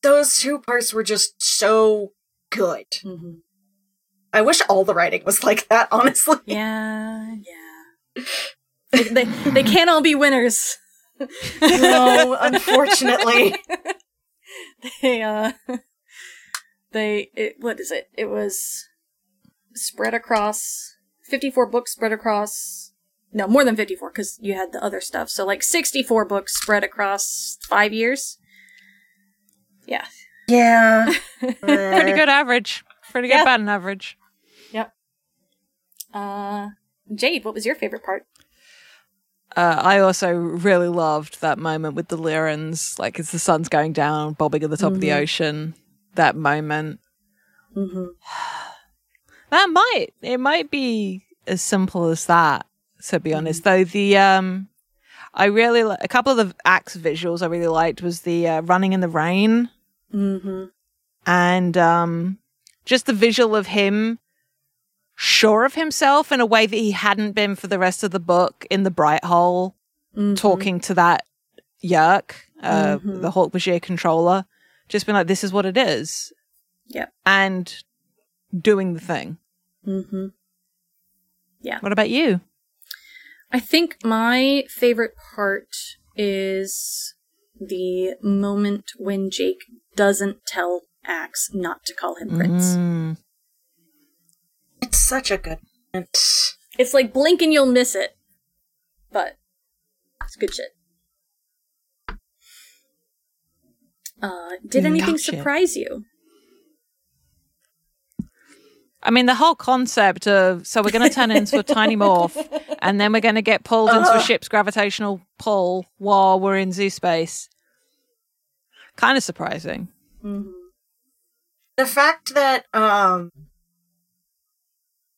those two parts were just so good. Mhm. I wish all the writing was like that, honestly. Yeah, yeah. They, they, they can't all be winners. no, unfortunately. they uh they it, what is it it was spread across 54 books spread across no more than 54 because you had the other stuff so like 64 books spread across five years yeah Yeah. Pretty good average. Pretty good Yeah. batting average. Yep. Uh, Jade, what was your favorite part? Uh, I also really loved that moment with the Leerans, like as the sun's going down, bobbing at the top of the ocean. That moment. Mm-hmm. That might it might be as simple as that. To be honest, though, the um, I really li- a couple of the acts visuals I really liked was the uh, running in the rain Mm-hmm. and um, just the visual of him sure of himself in a way that he hadn't been for the rest of the book in the bright hole Mm-hmm. talking to that yeerk uh, Mhm. the Hork-Bajir controller just been like this is what it is Yep. and doing the thing Mm-hmm. what about you I think my favorite part is the moment when Jake doesn't tell Ax not to call him Prince. Mm. It's such a good moment. It's like blink and you'll miss it, but it's good shit. Uh, did anything Gotcha. surprise you? I mean, the whole concept of so we're going to turn into a tiny morph, and then we're going to get pulled into a ship's gravitational pull while we're in Z space. Kind of surprising. Mm-hmm. The fact that um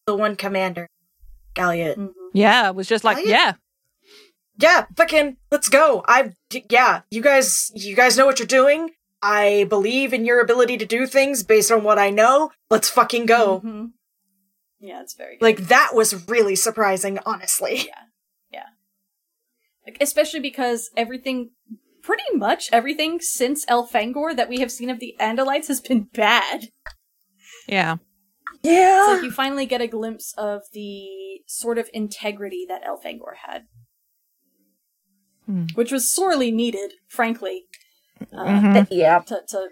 the one commander, Galliot. Yeah, was just like, yeah. yeah, Yeah, fucking let's go. I yeah, you guys you guys know what you're doing. I believe in your ability to do things based on what I know. Let's fucking go. Mhm. Yeah, it's very good. Like that was really surprising, honestly. Yeah. Yeah. Like, especially because everything, pretty much everything since Elfangor that we have seen of the Andalites has been bad. yeah. It's Yeah. like you finally get a glimpse of the sort of integrity that Elfangor had. Hmm. Which was sorely needed, frankly, uh, Mhm. yeah. to, to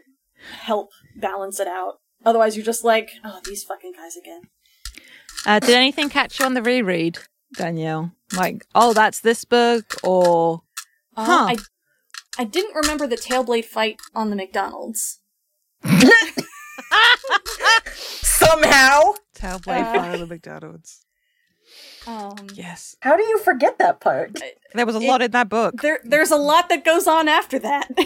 help balance it out. Otherwise, you're just like, oh, these fucking guys again. Uh, did anything catch you on the reread, Danielle? Like, oh, that's this book, or Uh, Huh. I, I didn't remember the Tailblade fight on the McDonald's. Somehow. Tailblade Uh. Fire of the McDonald's. Um, Yes, How do you forget that part? there was a It- lot in that book. there, there's a lot that goes on after that.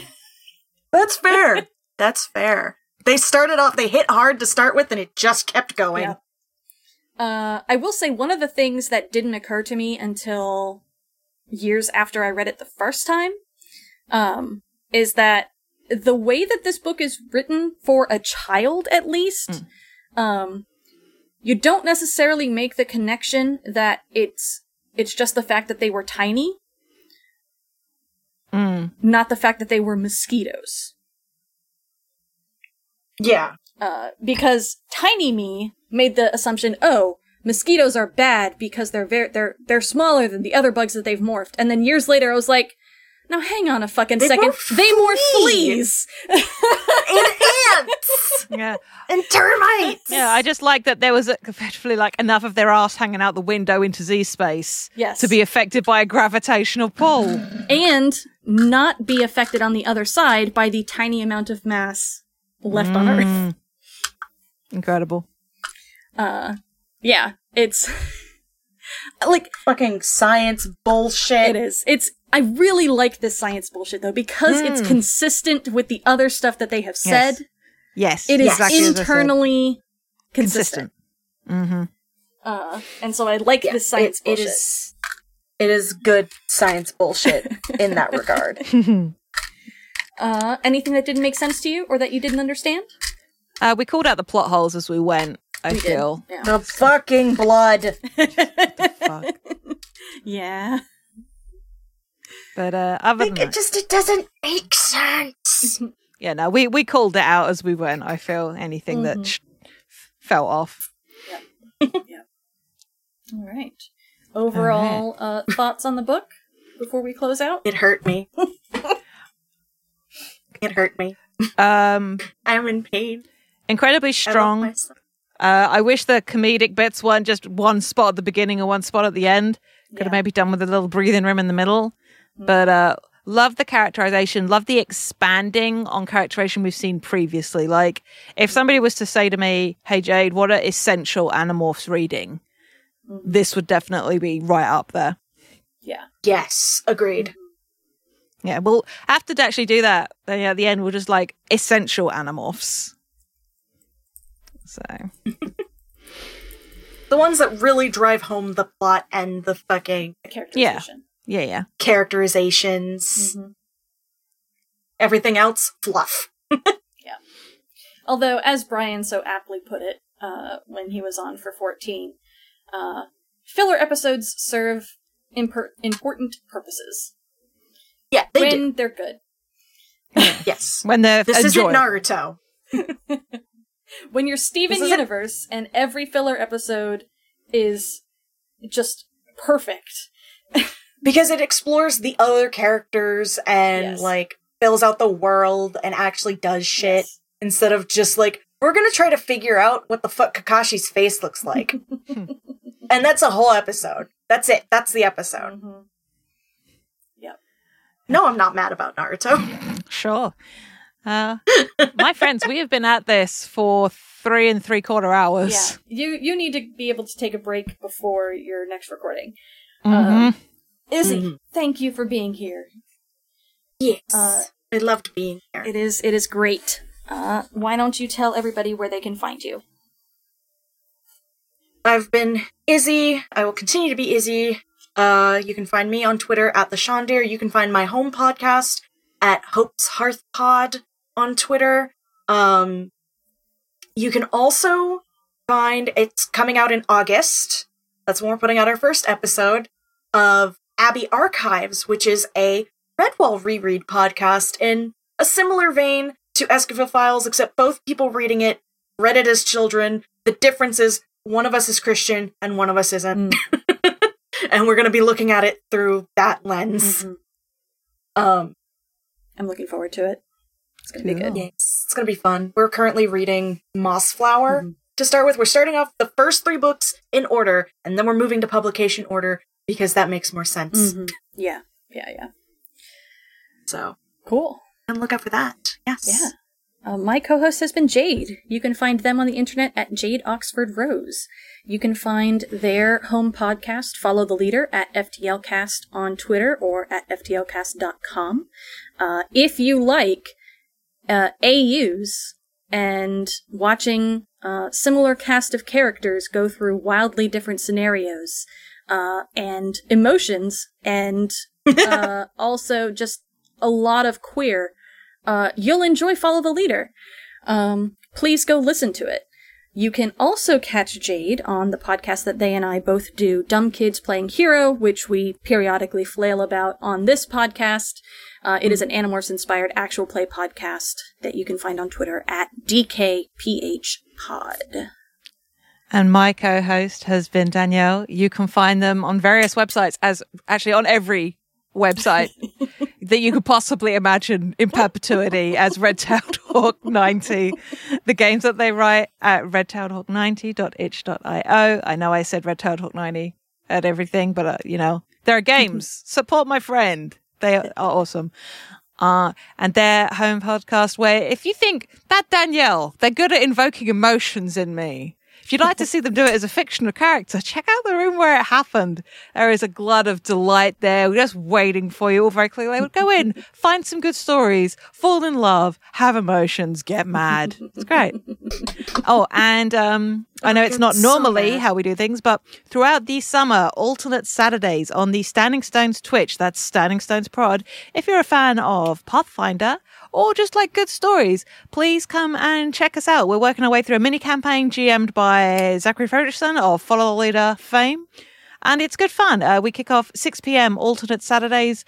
That's fair. That's fair. They started off they hit hard to start with and it just kept going. Yeah. Uh, I will say one of the things that didn't occur to me until years after I read it the first time, um, is that the way that this book is written for a child, at least, um, you don't necessarily make the connection that it's it's just the fact that they were tiny, Mm. not the fact that they were mosquitoes. Yeah. uh, because tiny me made the assumption, oh, mosquitoes are bad because they're very they're they're smaller than the other bugs that they've morphed. And then years later, I was like, now hang on a fucking They second, morph they morph fleas. fleas. And ants Yeah, and termites. yeah. I just like that there was effectively like enough of their ass hanging out the window into Z space yes, to be affected by a gravitational pull. and not be affected on the other side by the tiny amount of mass left on Earth. Mm. Incredible. Uh, yeah, it's like Fucking science bullshit. It is. It's. I really like this science bullshit though because it's Mm. consistent with the other stuff that they have said. Yes, It is exactly as I said. internally consistent. Mm-hmm. Uh, and so I like Yeah, this science it- it bullshit. is it is good science bullshit in that regard. Uh, anything that didn't make sense to you or that you didn't understand? uh, we called out the plot holes as we went. I We feel. Yeah. The fucking blood. Fuck. yeah. But uh, other than Like, it that, just it doesn't make sense. yeah, no, we we called it out as we went. I feel anything that Mhm. sh- fell off. yeah All right. Overall, uh, thoughts on the book before we close out? It hurt me. it hurt me. Um, I'm in pain. incredibly strong. myself. Uh, I wish the comedic bits weren't just one spot at the beginning and one spot at the end. Could have maybe done with a little breathing room in the middle. But uh, love the characterization, love the expanding on characterization we've seen previously. Like, if somebody was to say to me, Hey, Jade, what are essential Animorphs reading? This would definitely be right up there. Yeah. Yes, agreed. Yeah, we'll have to actually do that. Then yeah, at the end, we'll just like essential Animorphs. So, The ones that really drive home the plot and the fucking Characterization. yeah, yeah. characterizations. Mhm. Everything else, fluff. Yeah. Although, as Brian so aptly put it uh, when he was on for 14, uh, filler episodes serve imper- important purposes Yeah, they when do. they're good. Yes. When they're This isn't. Naruto. When you're Steven This isn't- Universe and every filler episode is just perfect. Because it explores the other characters and Yes. like fills out the world and actually does shit Yes. instead of just like we're gonna try to figure out what the fuck Kakashi's face looks like. and that's a whole episode. That's it. That's the episode. Mhm. No, I'm not mad about Naruto. Sure. Uh, my friends, we have been at this for three and three quarter hours. Yeah, you you need to be able to take a break before your next recording. Mhm. Izzy, Mhm. thank you for being here. yes. Uh, I loved being here. It is it is great. Uh, why don't you tell everybody where they can find you? I've been Izzy. I will continue to be Izzy. Uh, you can find me on Twitter at the ShawnDeer. You can find my home podcast at Hope's Hearth Pod on Twitter. Um, you can also find it's coming out in August. That's when we're putting out our first episode of Abbey Archives, which is a Redwall reread podcast in a similar vein to Escafil Files, except both people reading it read it as children. The difference is one of us is Christian and one of us isn't. and we're going to be looking at it through that lens. Mhm. Um, I'm looking forward to it. It's gonna be good. yes, it's going to be fun. We're currently reading Mossflower Mhm. to start with. We're starting off the first three books in order, and then we're moving to publication order because that makes more sense. Mhm. Yeah, yeah, yeah. So, Cool. And look out for that. Yes. Yeah. Uh, my co-host has been Jade. You can find them on the internet at Jade Oxford Rose. You can find their home podcast, Follow the Leader, at FTLcast on Twitter or at FTLcast.com. Uh, if you like uh, AUs and watching uh, similar cast of characters go through wildly different scenarios uh, and emotions and uh, also just a lot of queer, uh, you'll enjoy Follow the Leader. Um, please go listen to it. You can also catch Jade on the podcast that they and I both do, Dumb Kids Playing Hero, which we periodically flail about on this podcast. Uh, it is an Animorphs inspired actual play podcast that you can find on Twitter at DKPHPod. And my co host has been Danielle. You can find them on various websites, as actually on every website that you could possibly imagine in perpetuity as Red Tailed Hawk 90. The games that they write at redtailedhawk90.itch.io. I know I said Red Tailed Hawk 90 at everything, but uh, you know, there are games. Support my friend. They are awesome. Uh, and their home podcast where if you think that Danielle, they're good at invoking emotions in me. If you'd like to see them do it as a fictional character, check out the room where it happened. There is a glut of delight there. We're just waiting for you all very clearly. They would go in, find some good stories, fall in love, have emotions, get mad. It's great. Oh, and um, I know it's not normally how we do things, but throughout the summer, alternate Saturdays on the Standing Stones Twitch, that's Standing Stones Prod. If you're a fan of Pathfinder or just like good stories, please come and check us out. We're working our way through a mini campaign GM'd by Zachary Fredrickson of Follow the Leader fame. And it's good fun. Uh, we kick off 6 p.m. alternate Saturdays.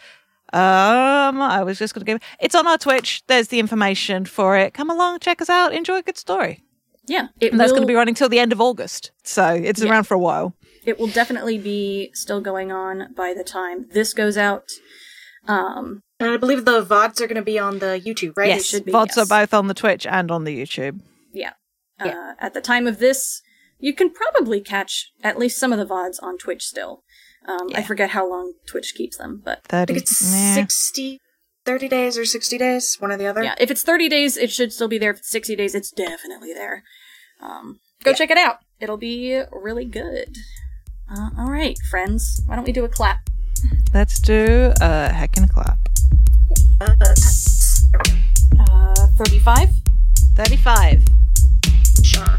Um, I was just going to give it's on our Twitch. There's the information for it. Come along, check us out, enjoy a good story. Yeah, it And that's will, going to be running till the end of August. So it's Yeah. around for a while. it will definitely be still going on by the time this goes out. Um, And I believe the VODs are going to be on the YouTube, right? yes, should be, VODs are both on the Twitch and on the YouTube. Yeah. Yeah. Uh, at the time of this, you can probably catch at least some of the VODs on Twitch still. Um, I forget how long Twitch keeps them, but I think it's yeah. 60 30 days or 60 days, one or the other. Yeah, if it's 30 days, it should still be there. If it's 60 days, it's definitely there. Um, go check it out. It'll be really good. Uh, all right, friends. Why don't we do a clap? Let's do a heck and a clap. Uh, Uh, 35? 35. sure.